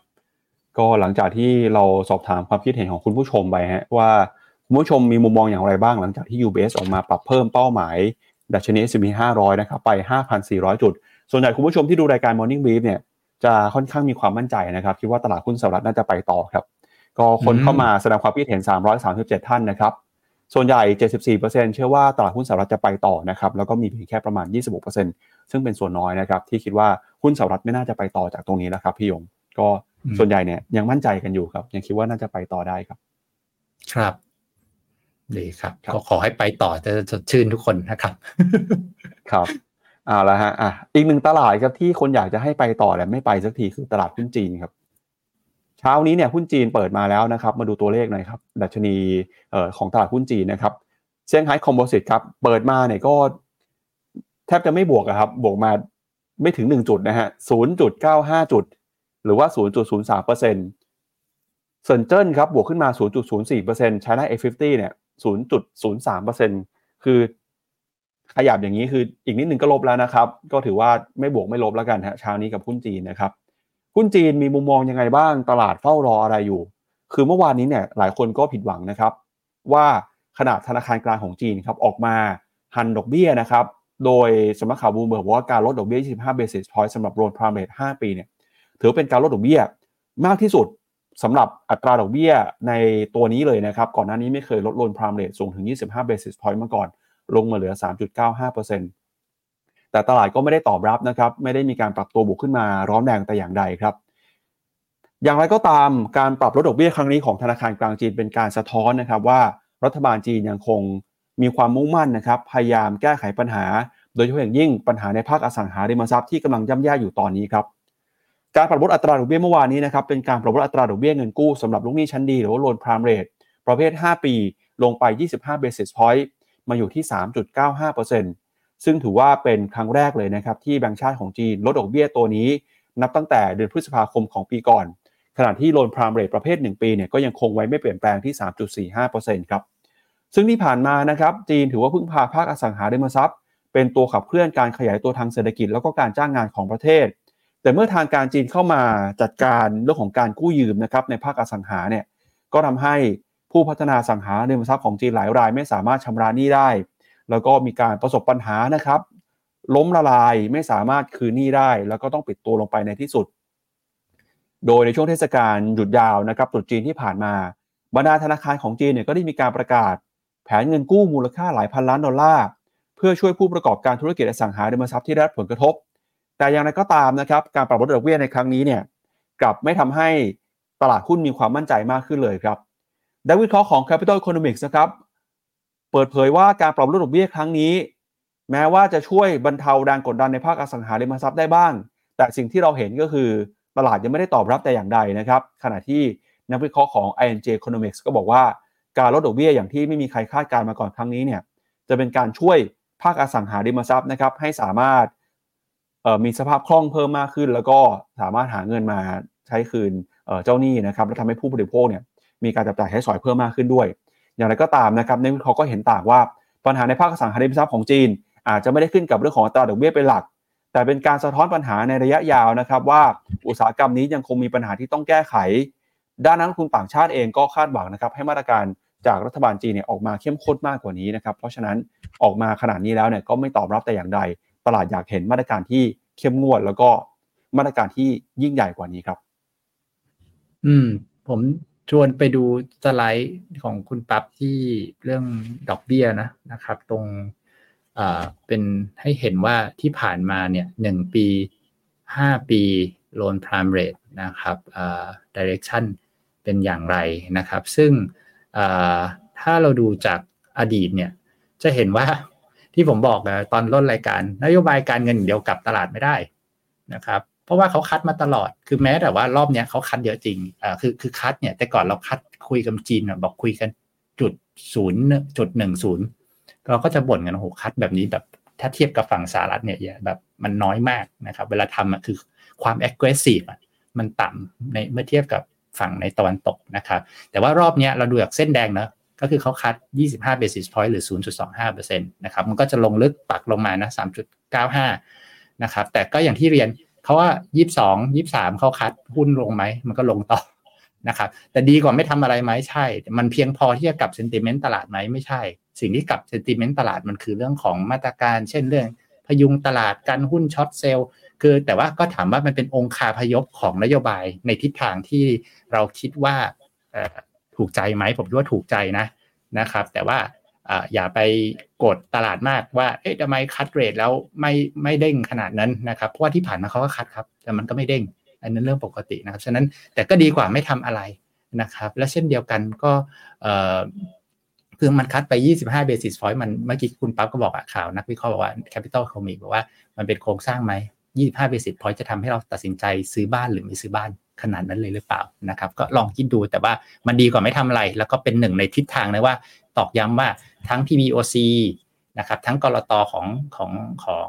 ก็หลังจากที่เราสอบถามความคิดเห็นของคุณผู้ชมไปฮะว่าคุณผู้ชมมีมุมมองอย่างไรบ้างหลังจากที่ UBS ออกมาปรับเพิ่มเป้าหมาย ดัชนี S&P 500 นะครับไป 5,400 จุด ส่วนใหญ่คุณผู้ชมที่ดูรายการ Morning Brief เนี่ยจะค่อนข้างมีความมั่นใจนะครับคิดว่าตลาดหุ้นสหรัฐน่าจะไปต่อครับ ก็คนเข้ามาแสดงความคิดเห็น 337 ท่านนะครับ ส่วนใหญ่ 74%เชื่อว่าตลาดหุ้นสหรัฐจะไปต่อนะครับ แล้วก็มีเพียงแค่ประมาณ 26%ซึ่งเป็นส่วนน้อยนะครับ ที่คิดว่าหุ้นสหรัฐไม่น่าจะไปต่อจากตรงนี้แล้วครับพี่ยง ก็ส่วนใหญ่เนี่ยยังมั่นใจกันอยู่ครับ ยังคิดว่าน่าจะไปต่อได้ครับ ครับดีครับ ก็ขอให้ไปต่อจะสดชื่นทุกคนนะครับ ครับอ่าแล้วฮะอะอีกหนึ่งตลาดครับที่คนอยากจะให้ไปต่อแต่ไม่ไปสักทีคือตลาดหุ้นจีนครับเเช้านี้เนี่ยหุ้นจีนเปิดมาแล้วนะครับ มาดูตัวเลขหน่อยครับ ดัชนีเอ่อของตลาดหุ้นจีนนะครับเซี่ยงไฮ้ composite ครับ เปิดมาเนี่ยก็แทบจะไม่บวกครับ บวกมาไม่ถึงหนึ่งจุดนะฮะศูนย์จุดเก้าห้าจุด หรือว่าศูนย์จุดศูนย์สามเปอร์เซ็นต์เซินเจิ้นครับ บวกขึ้นมาศูนย์จุดศูนย์สี่เปอร์เซ็นต์ China A Fifty เนี่ยศูนย์จุดศูนย์สามเปอร์เซ็นต์คือขยับอย่างนี้คืออีกนิดหนึ่งก็ลบแล้วนะครับ ก็ถือว่าไม่บวกไม่ลบแล้วกันฮะเช้านี้กับหุ้นจีนนะครับ หุ้นจีนมีมุมมองยังไงบ้าง ตลาดเฝ้ารออะไรอยู่ คือเมื่อวานนี้เนี่ยหลายคนก็ผิดหวังนะครับ ว่าขนาดธนาคารกลางของจีนครับออกมาหันดอกเบี้ยนะครับ โดยสำนักข่าวบูมเบิร์กว่าการลดดอกเบี้ย 25 basis point สำหรับโรนพรามเรท5ปีเนี่ยถือเป็นการลดดอกเบี้ยมากที่สุดสำหรับอัตราดอกเบี้ยในตัวนี้เลยนะครับ ก่อนหน้านี้ไม่เคยลดโลนพรามเรทสูงถึง 25 basis point มาก่อน ลงมาเหลือ 3.95% แต่ตลาดก็ไม่ได้ตอบรับนะครับ ไม่ได้มีการปรับตัวบวกขึ้นมาร้อนแรงแต่อย่างใดครับ อย่างไรก็ตามการปรับลดดอกเบี้ยครั้งนี้ของธนาคารกลางจีนเป็นการสะท้อนนะครับว่ารัฐบาลจีนยังคงมีความมุ่งมั่นนะครับ พยายามแก้ไขปัญหา โดยเฉพาะอย่างยิ่งปัญหาในภาคอสังหาริมทรัพย์ที่กำลังย่ำแย่อยู่ตอนนี้ครับการปรับลดอัตราดอกเบี้ยเมื่อวานนี้นะครับเป็นการปรับลดอัตราดอกเบี้ยเงินกู้สำหรับลูกหนี้ชั้นดีหรือว่า loan prime rate ประเภท 5 ปีลงไป 25 basis point มาอยู่ที่ 3.95% ซึ่งถือว่าเป็นครั้งแรกเลยนะครับที่แบงก์ชาติของจีนลดดอกเบี้ยตัวนี้ นับตั้งแต่เดือนพฤษภาคมของปีก่อน ขณะที่ loan prime rate ประเภท 1 ปีเนี่ยก็ยังคงไว้ไม่เปลี่ยนแปลงที่ 3.45%ครับซึ่งที่ผ่านมานะครับจีนถือว่าพึ่งพาภาคอสังหาริมทรัพย์ เป็นตัวขับเคลื่อนการขยายตัวทางเศรษฐกิจแล้วก็การจ้างงานของประเทศ แต่เมื่อทางการจีนเข้ามาจัดการเรื่องของการกู้ยืมนะครับในภาคอสังหาเนี่ยก็ทำให้ผู้พัฒนาสังหาริมทรัพย์ของจีนหลายรายไม่สามารถชำระหนี้ได้ แล้วก็มีการประสบปัญหานะครับ ล้มละลายไม่สามารถคืนหนี้ได้ แล้วก็ต้องปิดตัวลงไปในที่สุด โดยในช่วงเทศกาลหยุดยาวนะครับตรุษจีนที่ผ่านมาบรรดาธนาคารของจีนเนี่ยก็ได้มีการประกาศ แผนเงินกู้มูลค่าหลายพันล้านดอลลาร์เพื่อช่วยผู้ประกอบการธุรกิจอสังหาริมทรัพย์ที่ได้รับผลกระทบ แต่อย่างไรก็ตามนะครับการปรับลดดอกเบี้ยในครั้งนี้เนี่ยกลับไม่ทำให้ตลาดหุ้นมีความมั่นใจมากขึ้นเลยครับดักวิเคราะห์ของ Capital Economics นะครับ เปิดเผยว่าการปรับลดดอกเบี้ยครั้งนี้ แม้ว่าจะช่วยบรรเทาแรงกดดันในภาคอสังหาริมทรัพย์ได้บ้าง แต่สิ่งที่เราเห็นก็คือตลาดยังไม่ได้ตอบรับแต่อย่างใดนะครับ ขณะที่นักวิเคราะห์ของ ING Economics ก็บอกว่าการลดดอกเบี้ยอย่างที่ไม่มีใครคาดการมาก่อนครั้งนี้เนี่ยจะเป็นการช่วยภาคอสังหาริมทรัพย์นะครับให้สามารถมีสภาพคล่องเพิ่มมากขึ้น แล้วก็สามารถหาเงินมาใช้คืนเจ้าหนี้นะครับและทำให้ผู้บริโภคเนี่ยมีการจับจ่ายใช้สอยเพิ่มมากขึ้นด้วย อย่างไรก็ตามนะครับในวิเคราะห์ก็เห็นต่างว่าปัญหาในภาคสังหาริมทรัพย์ของจีน อาจจะไม่ได้ขึ้นกับเรื่องของอัตราดอกเบี้ยเป็นหลัก แต่เป็นการสะท้อนปัญหาในระยะยาวนะครับ ว่าอุตสาหกรรมนี้ยังคงมีปัญหาที่ต้องแก้ไข ด้านนักลงทุนต่างชาติเองก็คาดหวังนะครับให้มาตรการจากรัฐบาลจีนเนี่ยออกมาเข้มข้นมากกว่านี้นะครับ เพราะฉะนั้นออกมาขนาดนี้แล้วเนี่ยก็ไม่ตอบรับแต่อย่างใด ตลาดอยากเห็นมาตรการที่เข้มงวดแล้วก็มาตรการที่ยิ่งใหญ่กว่านี้ครับ อืม ผม ชวนไปดูสไลด์ของคุณปั๊บที่เรื่องดอกเบี้ยนะนะครับ ตรงเป็นให้เห็นว่าที่ผ่านมาเนี่ยหนึ่งปีห้าปี loan prime rate นะครับอ่า direction เป็นอย่างไรนะครับ ซึ่งถ้าเราดูจากอดีตเนี่ยจะเห็นว่าที่ผมบอกนะตอนต้นรายการ นโยบายการเงินเดียวกับตลาดไม่ได้นะครับ เพราะว่าเขาคัดมาตลอด คือแม้แต่ว่ารอบเนี้ยเขาคัดเยอะจริงอ่าคือคือคัดเนี่ยแต่ก่อนเราคัดคุยกับจีนบอกคุยกันจุดศูนย์จุดหนึ่งศูนย์เราก็จะบ่นกันโอ้โหคัดแบบนี้แบบถ้าเทียบกับฝั่งสหรัฐเนี่ยแบบมันน้อยมากนะครับ เวลาทำอะคือความ aggressive อะมันต่ำในเมื่อเทียบกับฝั่งในตะวันตกนะครับ แต่ว่ารอบนี้เราดูจากเส้นแดงนะก็คือเขาคัด 25 basis point หรือ 0.25%นะครับ มันก็จะลงลึกปักลงมานะ 3.95 นะครับ แต่ก็อย่างที่เรียน เขาว่า22 23เขาคัดหุ้นลงไหม มันก็ลงต่อนะครับ แต่ดีกว่าไม่ทำอะไรไหมใช่ มันเพียงพอที่จะกลับเซนติเมนต์ตลาดไหมไม่ใช่ สิ่งที่กลับเซนติเมนต์ตลาดมันคือเรื่องของมาตรการ เช่นเรื่อง พยุงตลาดการหุ้นช็อตเซลล์คือแต่ว่าก็ถามว่ามันเป็นองค์คาพยพของนโยบายในทิศทางที่เราคิดว่าถูกใจไหมผมว่าถูกใจนะนะครับ แต่ว่า อย่าไปกดตลาดมากว่า เอ๊ะทำไมคัดเรทแล้วไม่ไม่เด้งขนาดนั้นนะครับ เพราะว่าที่ผ่านมาเขาก็คัดครับ แต่มันก็ไม่เด้ง อันนั้นเรื่องปกตินะครับ ฉะนั้นแต่ก็ดีกว่าไม่ทำอะไรนะครับ และเช่นเดียวกันก็คือมันคัดไป 25 basis point มันเมื่อกี้คุณปั๊บก็บอกอะข่าวนักวิเคราะห์บอกว่า capital economy บอกว่ามันเป็นโครงสร้างไหม 25 basis point จะทำให้เราตัดสินใจซื้อบ้านหรือไม่ซื้อบ้านขนาดนั้นเลยหรือเปล่านะครับ ก็ลองคิดดูแต่ว่ามันดีกว่าไม่ทำอะไร แล้วก็เป็นหนึ่งในทิศทางนะว่าตอกย้ำว่าทั้ง PBOC นะครับทั้งกรตของของของ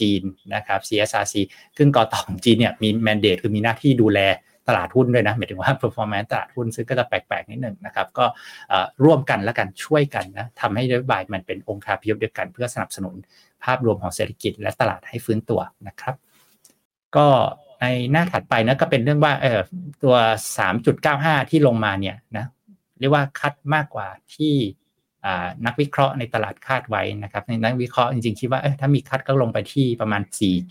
จีนนะครับ CSRC ซึ่งกรตของจีนเนี่ยมีแมนเดตคือมีหน้าที่ดูแล ตลาดหุ้นด้วยนะหมายถึงว่า performance ตลาดหุ้นซึ่งก็จะแปลกๆนิดหนึ่งนะครับ ก็ร่วมกันและกันช่วยกันนะทำให้นโยบายมันเป็นองค์คาพยพเดียวกัน เพื่อสนับสนุนภาพรวมของเศรษฐกิจและตลาดให้ฟื้นตัวนะครับ ก็ในหน้าถัดไปนะก็เป็นเรื่องว่าเออตัว 3.95 ที่ลงมาเนี่ยนะเรียกว่าคัดมากกว่าที่นักวิเคราะห์ในตลาดคาดไว้นะครับในนักวิเคราะห์จริงๆคิดว่าถ้ามีคัดก็ลงไปที่ประมาณ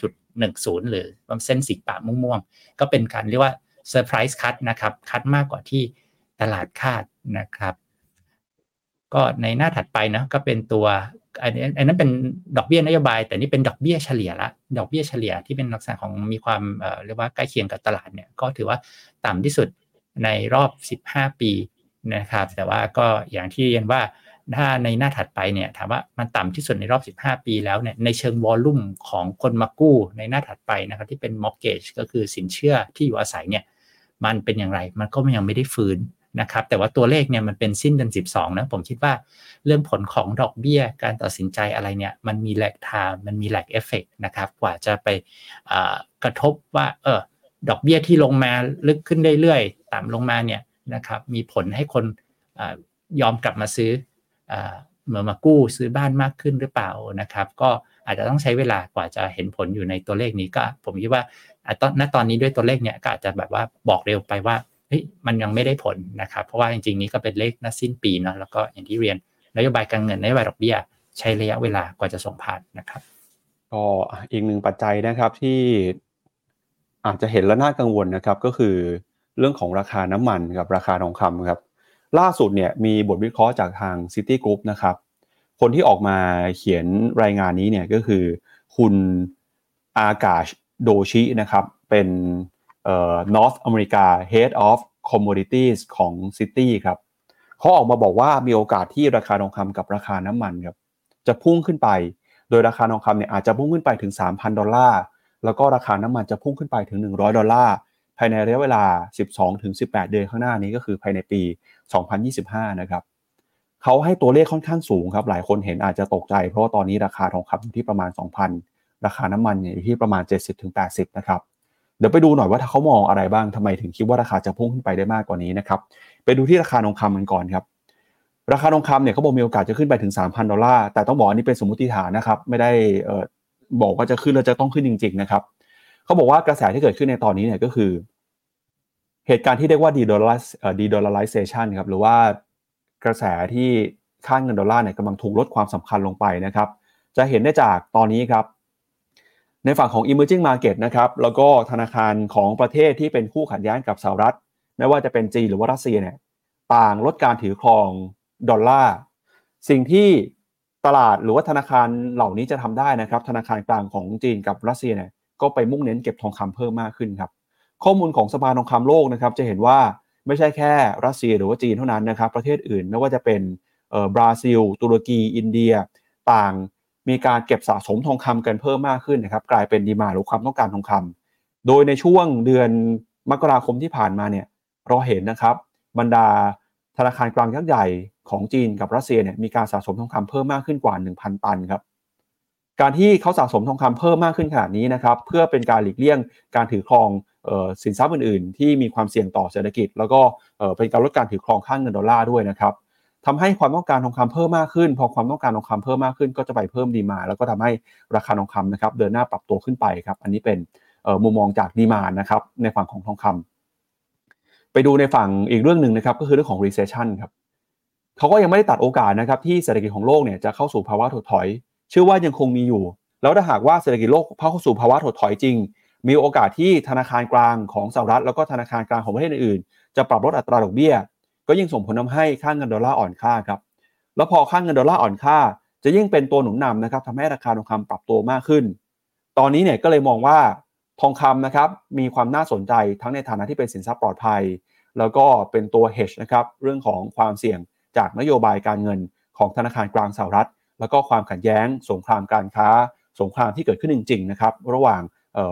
4.10 หรือเส้นสีปะม่วงๆก็เป็นการเรียกว่า surprise cut นะครับ cut มากกว่าที่ตลาดคาดนะครับ ก็ในหน้าถัดไปนะก็เป็นตัวอันนี้อันนั้นเป็นดอกเบี้ยนโยบาย แต่นี่เป็นดอกเบี้ยเฉลี่ยละดอกเบี้ยเฉลี่ยที่เป็นลักษณะของมีความเรียกว่าใกล้เคียงกับตลาดเนี่ยก็ถือว่าต่ำที่สุดในรอบ 15 ปีนะครับ แต่ว่าก็อย่างที่เรียนว่าถ้าในหน้าถัดไปเนี่ยถามว่ามันต่ำที่สุดในรอบ 15 ปีแล้วเนี่ยในเชิง volumeของคนมากู้ในหน้าถัดไปนะครับที่เป็น mortgage ก็คือสินเชื่อที่อยู่อาศัยเนี่ย มันเป็นอย่างไร มันก็ยังไม่ได้ฟื้นนะครับ แต่ว่าตัวเลขเนี่ยมันเป็นสิ้นเดือน 12 นะ ผมคิดว่าเรื่องผลของดอกเบี้ย การตัดสินใจอะไรเนี่ย มันมีแลกทม์มันมีแลกเอฟเฟกนะครับ กว่าจะไปกระทบว่า เออ ดอกเบี้ยที่ลงมาลึกขึ้นเรื่อยๆ ต่ำลงมาเนี่ยนะครับ มีผลให้คนอยอมกลับมาซื้อเหมือนมากู้ซื้อบ้านมากขึ้นหรือเปล่านะครับ ก็อาจจะต้องใช้เวลากว่าจะเห็นผลอยู่ในตัวเลขนี้ก็ ผมคิดว่า ตอนณตอนนี้ด้วยตัวเลขเนี่ยก็อาจจะแบบว่าบอกเร็วไปว่าเฮ้ยมันยังไม่ได้ผลนะครับ เพราะว่าจริงๆนี้ก็เป็นเลขนัดสิ้นปีเนาะแล้วก็อย่างที่เรียนนโยบายการเงินนโยบายดอกเบี้ย ใช้ระยะเวลากว่าจะส่งผ่านนะครับก็อีกหนึ่งปัจจัยนะครับที่อาจจะเห็นแล้วน่ากังวลนะครับก็คือเรื่องของราคาน้ำมันกับราคาทองคำครับ ล่าสุดเนี่ยมีบทวิเคราะห์จากทาง City Group นะครับ คนที่ออกมาเขียนรายงานนี้เนี่ยก็คือคุณอากาช โดชินะครับ เป็นเอ่อ North America Head of Commodities ของ City ครับเขาออกมาบอกว่ามีโอกาสที่ราคาทองคำกับราคาน้ำมันครับจะพุ่งขึ้นไป โดยราคาทองคำเนี่ยอาจจะพุ่งขึ้นไปถึง 3,000 ดอลลาร์ แล้วก็ราคาน้ำมันจะพุ่งขึ้นไปถึง 100 ดอลลาร์ ภายในระยะเวลา 12-18 เดือนข้างหน้านี้ก็คือภายในปี 2025 นะครับเขาให้ตัวเลขค่อนข้างสูงครับ หลายคนเห็นอาจจะตกใจ เพราะว่าตอนนี้ราคาทองคำอยู่ที่ประมาณ 2,000 ราคาน้ำมันอยู่ที่ประมาณ 70-80 นะครับ เดี๋ยวไปดูหน่อยว่าถ้าเขามองอะไรบ้างทำไมถึงคิดว่าราคาจะพุ่งขึ้นไปได้มากกว่านี้นะครับ ไปดูที่ราคาทองคำกันก่อนครับ ราคาทองคำเนี่ยเขาบอกมีโอกาสจะขึ้นไปถึง 3,000 ดอลลาร์ แต่ต้องบอกอันนี้เป็นสมมติฐานนะครับ ไม่ได้บอกว่าจะขึ้นแล้วจะต้องขึ้นจริง ๆ นะครับ เขาบอกว่ากระแสที่เกิดขึ้นในตอนนี้เนี่ยก็คือ เหตุการณ์ที่เรียกว่า de-dollarization ครับ หรือว่ากระแสที่ค่าเงินดอลลาร์เนี่ยกำลังถูกลดความสำคัญลงไปนะครับ จะเห็นได้จากตอนนี้ครับ ในฝั่งของ emerging market นะครับแล้วก็ธนาคารของประเทศที่เป็นคู่ขัดแย้งกับสหรัฐ ไม่ว่าจะเป็นจีนหรือว่ารัสเซียเนี่ยต่างลดการถือครองดอลลาร์สิ่งที่ตลาดหรือว่าธนาคารเหล่านี้จะทำได้นะครับ ธนาคารกลางของจีนกับรัสเซียเนี่ยก็ไปมุ่งเน้นเก็บทองคำเพิ่มมากขึ้นครับ ข้อมูลของสภาทองคำโลกนะครับ จะเห็นว่าไม่ใช่แค่รัสเซียหรือว่าจีนเท่านั้นนะครับ ประเทศอื่นไม่ว่าจะเป็นบราซิล ตุรกี อินเดีย ต่าง มีการเก็บสะสมทองคำกันเพิ่มมากขึ้นนะครับกลายเป็นดีมาหรือความต้องการทองคำโดยในช่วงเดือนมกราคมที่ผ่านมาเนี่ยเราเห็นนะครับบรรดาธนาคารกลางยักษ์ใหญ่ของจีนกับรัสเซียเนี่ยมีการสะสมทองคำเพิ่มมากขึ้นกว่า 1,000 ตันครับการที่เขาสะสมทองคำเพิ่มมากขึ้นขนาดนี้นะครับเพื่อเป็นการหลีกเลี่ยงการถือครองสินทรัพย์อื่น ๆ ที่มีความเสี่ยงต่อเศรษฐกิจ แล้วก็เป็นการลดการถือครองค่าเงินดอลลาร์ด้วยนะครับ ทำให้ความต้องการทองคำเพิ่มมากขึ้น พอความต้องการทองคำเพิ่มมากขึ้น ก็จะไปเพิ่ม demand แล้วก็ทำให้ราคาทองคำนะครับเดินหน้าปรับตัวขึ้นไปครับอันนี้เป็นมุมมองจากดีมานะครับในฝั่งของทองคำไปดูในฝั่งอีกเรื่องหนึ่งนะครับก็คือเรื่องของ recession ครับเขาก็ยังไม่ได้ตัดโอกาสนะครับที่เศรษฐกิจของโลกเนี่ยจะเข้าสู่ภาวะถดถอยเชื่อว่ายังคงมีอยู่ แล้วถ้าหากว่าเศรษฐกิจโลกเข้าสู่ภาวะถดถอยจริง มีโอกาสที่ธนาคารกลางของสหรัฐแล้วก็ธนาคารกลางของประเทศอื่นๆจะปรับลดอัตราดอกเบี้ย ก็ยิ่งส่งผลทาให้ค่าเงินดอลลาร์อ่อนค่าครับแล้วพอค่าเงินดอลลาร์อ่อนค่า จะยิ่งเป็นตัวหนุนนำนะครับทำให้ราคาทองคำปรับตัวมากขึ้น ตอนนี้เนี่ยก็เลยมองว่าทองคำนะครับมีความน่าสนใจทั้งในฐานะที่เป็นสินทรัพย์ปลอดภัย แล้วก็เป็นตัว hedge นะครับเรื่องของความเสี่ยงจากนโยบายการเงินของธนาคารกลางสหรัฐ แล้วก็ความขัดแย้ง สงครามการค้า สงครามที่เกิดขึ้นจริงๆนะครับระหว่าง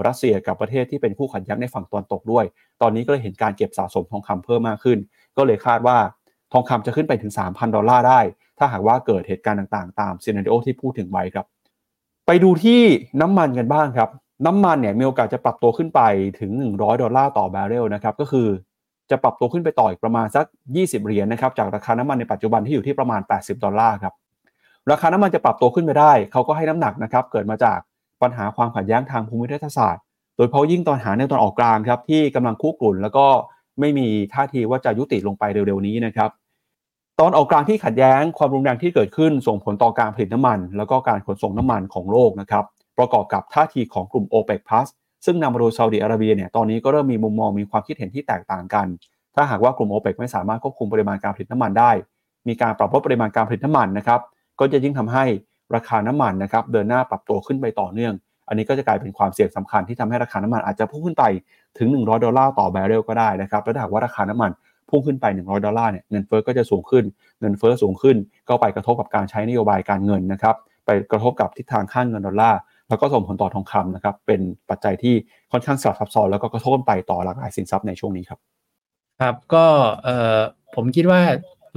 รัสเซียกับประเทศที่เป็นคู่ขัดแย้งในฝั่งตะวันตกด้วย ตอนนี้ก็เลยเห็นการเก็บสะสมทองคำเพิ่มมากขึ้น ก็เลยคาดว่าทองคำจะขึ้นไปถึง 3,000 ดอลลาร์ได้ ถ้าหากว่าเกิดเหตุการณ์ต่างๆ ตามซีนารีโอที่พูดถึงไว้ครับ ไปดูที่น้ำมันกันบ้างครับ น้ำมันเนี่ยมีโอกาสจะปรับตัวขึ้นไปถึง 100 ดอลลาร์ต่อบาร์เรลนะครับก็คือจะปรับตัวขึ้นไปต่ออีกประมาณสัก 20 เหรียญนะครับจากราคาน้ำมันในปัจจุบันที่อยู่ที่ประมาณ 80 ดอลลาร์ครับราคาน้ำมันจะปรับตัวขึ้นไปได้ เขาก็ให้น้ำหนักนะครับเกิดมาจากปัญหาความขัดแย้งทางภูมิรัฐศาสตร์ โดยเฉพาะยิ่งตอนหาในตอนออกกลางครับที่กำลังคุกรุ่น แล้วก็ ไม่มีท่าทีว่าจะยุติลงไปเร็วๆนี้นะครับ ตอนออกกลางที่ขัดแย้งความรุนแรงที่เกิดขึ้นส่งผลต่อการผลิตน้ำมัน แล้วก็การขนส่งน้ำมันของโลกนะครับ ประกอบกับท่าทีของกลุ่ม OPEC Plus ซึ่งนำมาโดยซาอุดิอาระเบียเนี่ยตอนนี้ก็เริ่มมีมุมมองมีความคิดเห็นที่แตกต่างกัน ถ้าหากว่ากลุ่ม OPEC ไม่สามารถควบคุมปริมาณการผลิตน้ำมันได้ มีการปรับลดปริมาณการผลิตน้ำมันนะครับก็จะยิ่งทำให้ราคาน้ำมันนะครับเดินหน้าปรับตัวขึ้นไปต่อเนื่อง อันนี้ก็จะกลายเป็นความเสี่ยงสำคัญที่ทำให้ราคาน้ำมันอาจจะพุ่งขึ้นไป ถึง 100 ดอลลาร์ต่อแบเรลก็ได้นะครับแล้วถ้าหากว่าราคาน้ำมันพุ่งขึ้นไป 100 ดอลลาร์เนี่ยเงินเฟ้อก็จะสูงขึ้น เงินเฟ้อสูงขึ้น ก็ไปกระทบกับการใช้นโยบายการเงินนะครับไปกระทบกับทิศทางค่างเงินดอลลาร์แล้วก็ส่งผลต่อทองคำนะครับเป็นปัจจัยที่ค่อนข้างสลับซับซ้อนแล้วก็กระทบไปต่อหลากหลายสินทรัพย์ในช่วงนี้ครับครับก็เอ่อผมคิดว่า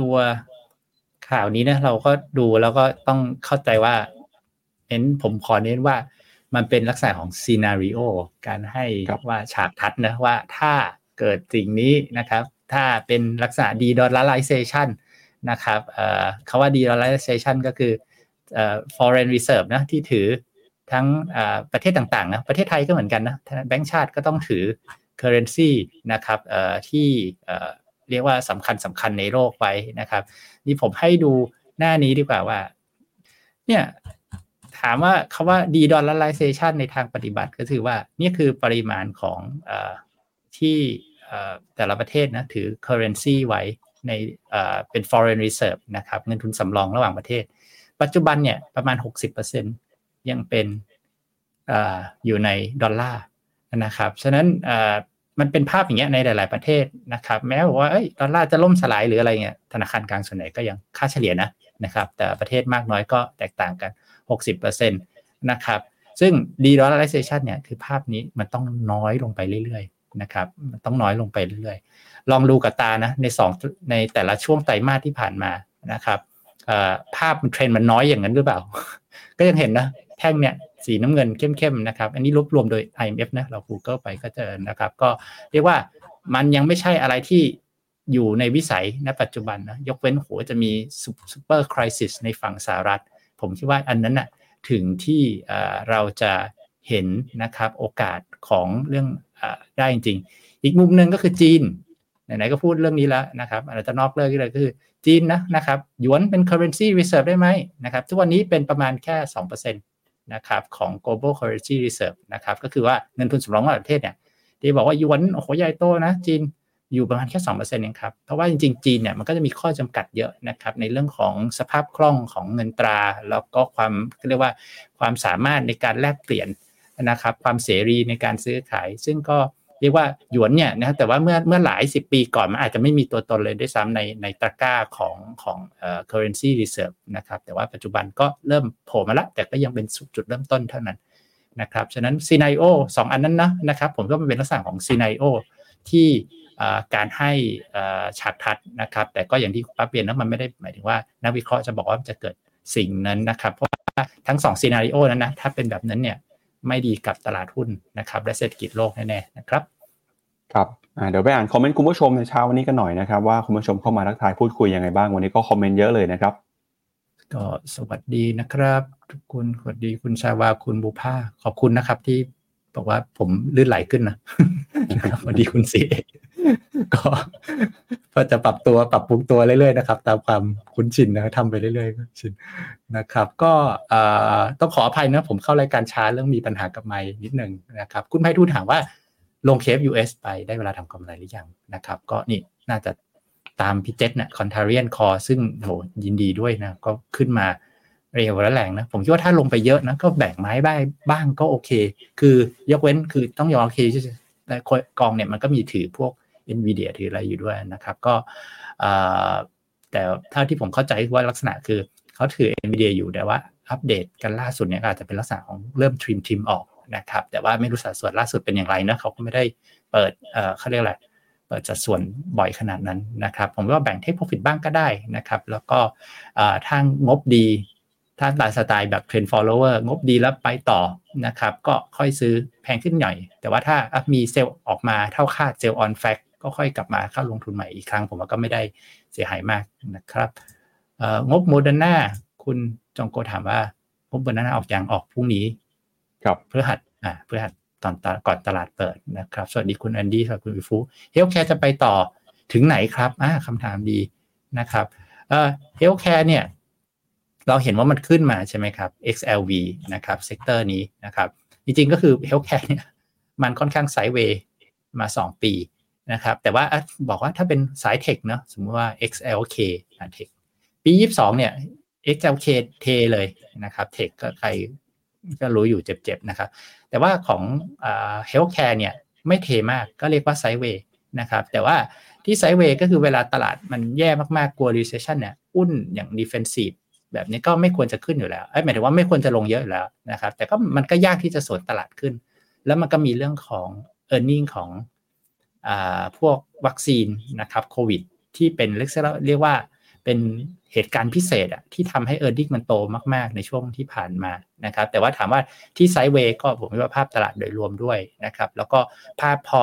ตัวข่าวนี้นะเราก็ดูแล้วก็ต้องเข้าใจว่าเน้นผมขอเน้นว่า มันเป็นลักษณะของซีนารีโอการให้ครับว่าฉากทัดนะว่าถ้าเกิดสิ่งนี้นะครับ ถ้าเป็นลักษณะ de-dollarization นะครับเอ่อคำว่า de-dollarization ก็คือเอ่อ foreign reserve นะที่ถือทั้งเอ่อประเทศต่างๆนะประเทศไทยก็เหมือนกันนะแบงก์ชาติก็ต้องถือ currency นะครับเอ่อที่เอ่อเรียกว่าสำคัญสำคัญในโลกไว้นะครับ นี่ผมให้ดูหน้านี้ดีกว่าว่า เนี่ย ถามว่าคำว่า de-dollarization ในทางปฏิบัติก็คือว่านี่คือปริมาณของอที่แต่ละประเทศนะถือ currency ไว้ในเป็น foreign reserve นะครับเงินทุนสำรองระหว่างประเทศ ปัจจุบันเนี่ยประมาณ 60%ยังเป็นเอ่ออยู่ในดอลลาร์นะครับฉะนั้นมันเป็นภาพอย่างเงี้ยในหลาย ๆประเทศนะครับแม้ว่าอดอลลาร์จะล่มสลายหรืออะไรเงี้ยธนาคารกลางส่วนใหญ่ก็ยังค่าเฉลี่ยนะนะครับแต่ประเทศมากน้อยก็แตกต่างกัน 60%นะครับซึ่ง de-dollarization เนี่ยคือภาพนี้มันต้องน้อยลงไปเรื่อยๆนะครับมันต้องน้อยลงไปเรื่อยๆ ลองดูกับตานะในสองในแต่ละช่วงไตรมาสที่ผ่านมานะครับภาพเทรนด์มันน้อยอย่างนั้นหรือเปล่า ก็ยังเห็นนะแท่งเนี่ยสีน้ำเงินเข้มๆนะครับ อันนี้รวบรวมโดย IMF นะเรา Google ไปก็เจอนะครับ ก็เรียกว่ามันยังไม่ใช่อะไรที่อยู่ในวิสัยณปัจจุบันนะยกเว้นโหจะมีซูเปอร์คริสิสในฝั่งสหรัฐ ผมคิดว่าอันนั้นน่ะถึงที่เราจะเห็นนะครับโอกาสของเรื่องอได้จริงๆอีกมุมหนึ่งก็คือจีนไหนๆก็พูดเรื่องนี้แล้วนะครับอาจจะนอกเรื่องเลยก็คือจีนนะนะครับหยวนเป็น currency reserve ได้ไหมนะครับทุกวันนี้เป็นประมาณแค่ 2%นะครับของ global currency reserve นะครับก็คือว่าเงินทุนสำรองระหว่างประเทศเนี่ยที่บอกว่าหยวนโอ้โหใหญ่โตนะจีน อยู่ประมาณแค่2%เองครับ เพราะว่าจริงๆ จีนเนี่ยมันก็จะมีข้อจำกัดเยอะนะครับในเรื่องของสภาพคล่องของเงินตรา แล้วก็ความเรียกว่าความสามารถในการแลกเปลี่ยนนะครับความเสรีในการซื้อขาย ซึ่งก็เรียกว่าหยวนเนี่ยนะแต่ว่าเมื่อเมื่อหลายสิบปีก่อนมันอาจจะไม่มีตัวตนเลยด้วยซ้ำในในตะกร้าของของเอ่อ currency reserve นะครับแต่ว่าปัจจุบันก็เริ่มโผล่มาแล้วแต่ก็ยังเป็นจุดเริ่มต้นเท่านั้นนะครับฉะนั้น scenario สองอันนั้นนะนะครับผมก็มันเป็นลักษณะของ scenario ที่ การให้เอ่อฉากทัดนะครับ แต่ก็อย่างที่คุณป้าเปลี่ยนนะมันไม่ได้หมายถึงว่านักวิเคราะห์จะบอกว่ามันจะเกิดสิ่งนั้นนะครับ เพราะว่าทั้งสองซีนารีโอนั้นนะถ้าเป็นแบบนั้นเนี่ยไม่ดีกับตลาดหุ้นนะครับ และเศรษฐกิจโลกแน่ๆนะครับครับอ่าเดี๋ยวไปอ่านคอมเมนต์คุณผู้ชมในเช้าวันนี้กันหน่อยนะครับว่าคุณผู้ชมเข้ามาทักทายพูดคุยยังไงบ้างวันนี้ก็คอมเมนต์เยอะเลยนะครับก็สวัสดีนะครับทุกคนสวัสดีคุณชาวาคุณบุภาขอบคุณนะครับที่บอกว่าผมลื่นไหลขึ้นนะสวัสดีคุณสีเอ ก็ก็จะปรับตัวปรับปรุงตัวเรื่อยๆนะครับ ตามความคุ้นชินนะทำไปเรื่อยๆชินนะครับ ก็ต้องขออภัยนะผมเข้ารายการช้าเรื่องมีปัญหากับไมค์นิดหนึ่งนะครับ คุณไพฑูรย์ถามว่าลงเคฟ US ไปได้เวลาทำกำไรหรือยังนะครับ ก็นี่น่าจะตามพี่เจษเนี่ยคอนเทเรียนคอซึ่งโหยินดีด้วยนะ ก็ขึ้นมาเร็วและแรงนะ ผมคิดว่าถ้าลงไปเยอะนะ ก็แบ่งไม้บ้างบ้างก็โอเค คือยกเว้นคือต้องยอมโอเคแต่กองเนี่ยมันก็มีถือพวก NVIDIA ถืออะไรอยู่ด้วยนะครับ ก็แต่เท่าที่ผมเข้าใจว่าลักษณะคือเขาถือ NVIDIA อยู่แต่ว่าอัปเดตกันล่าสุดเนี่ยอาจจะเป็นลักษณะของเริ่มทริมทริมออกนะครับ แต่ว่าไม่รู้สัดส่วนล่าสุดเป็นอย่างไรนะเขาก็ไม่ได้เปิดเขาเรียกอะไรเปิดสัดส่วนบ่อยขนาดนั้นนะครับ ผมว่าแบ่ง take profit บ้างก็ได้นะครับ แล้วก็ทางงบดีถ้าตามสไตล์แบบเทรนด์ follower งบดีแล้วไปต่อนะครับ ก็ค่อยซื้อแพงขึ้นหน่อย แต่ว่าถ้ามี sell ออกมาเท่ากับ sell on fact ก็ค่อยกลับมาเข้าลงทุนใหม่อีกครั้ง ผมว่าก็ไม่ได้เสียหายมากนะครับงบโมเดอร์นาคุณจองโกถามว่างบโมเดอร์นาออกอย่างออกพรุ่งนี้ ครับเพื่อหัดอ่าเพื่อหัดตอนก่อนตลาดเปิดนะครับ สวัสดีคุณแอนดี้สวัสดีคุณวิฟู healthcare จะไปต่อถึงไหนครับอ่าคำถามดีนะครับเอ่อ healthcare เนี่ย เราเห็นว่ามันขึ้นมาใช่ไหมครับ XLV นะครับ sector นี้นะครับ จริงๆก็คือ healthcare เนี่ยมันค่อนข้าง sideway มา 2 ปี นะครับ แต่ว่าบอกว่าถ้าเป็นสาย tech เนาะสมมติว่า XLK นะ tech ปียี่สองเนี่ย XLK เทเลยนะครับ tech ก็ใครก็รู้อยู่เจ็บๆนะครับ แต่ว่าของ healthcare เนี่ยไม่เทมากก็เรียกว่า sideway นะครับ แต่ว่าที่ sideway ก็คือเวลาตลาดมันแย่มากๆ กลัว recession เนี่ยหุ้นอย่าง defensive แบบนี้ก็ไม่ควรจะขึ้นอยู่แล้วหมายถึงว่าไม่ควรจะลงเยอะอยู่แล้วนะครับ แต่ก็มันก็ยากที่จะสวนตลาดขึ้น แล้วมันก็มีเรื่องของ e a r n i n g ของ พวกวัคซีนนะครับโควิดที่เป็นเรียกว่าเป็นเหตุการณ์พิเศษอะที่ทำให้ e a r n i n g มันโตมาก ๆ ในช่วงที่ผ่านมานะครับ แต่ว่าถามว่าที่ sideway ก็ผมว่าภาพตลาดโดยรวมด้วยนะครับ แล้วก็ภาพพอ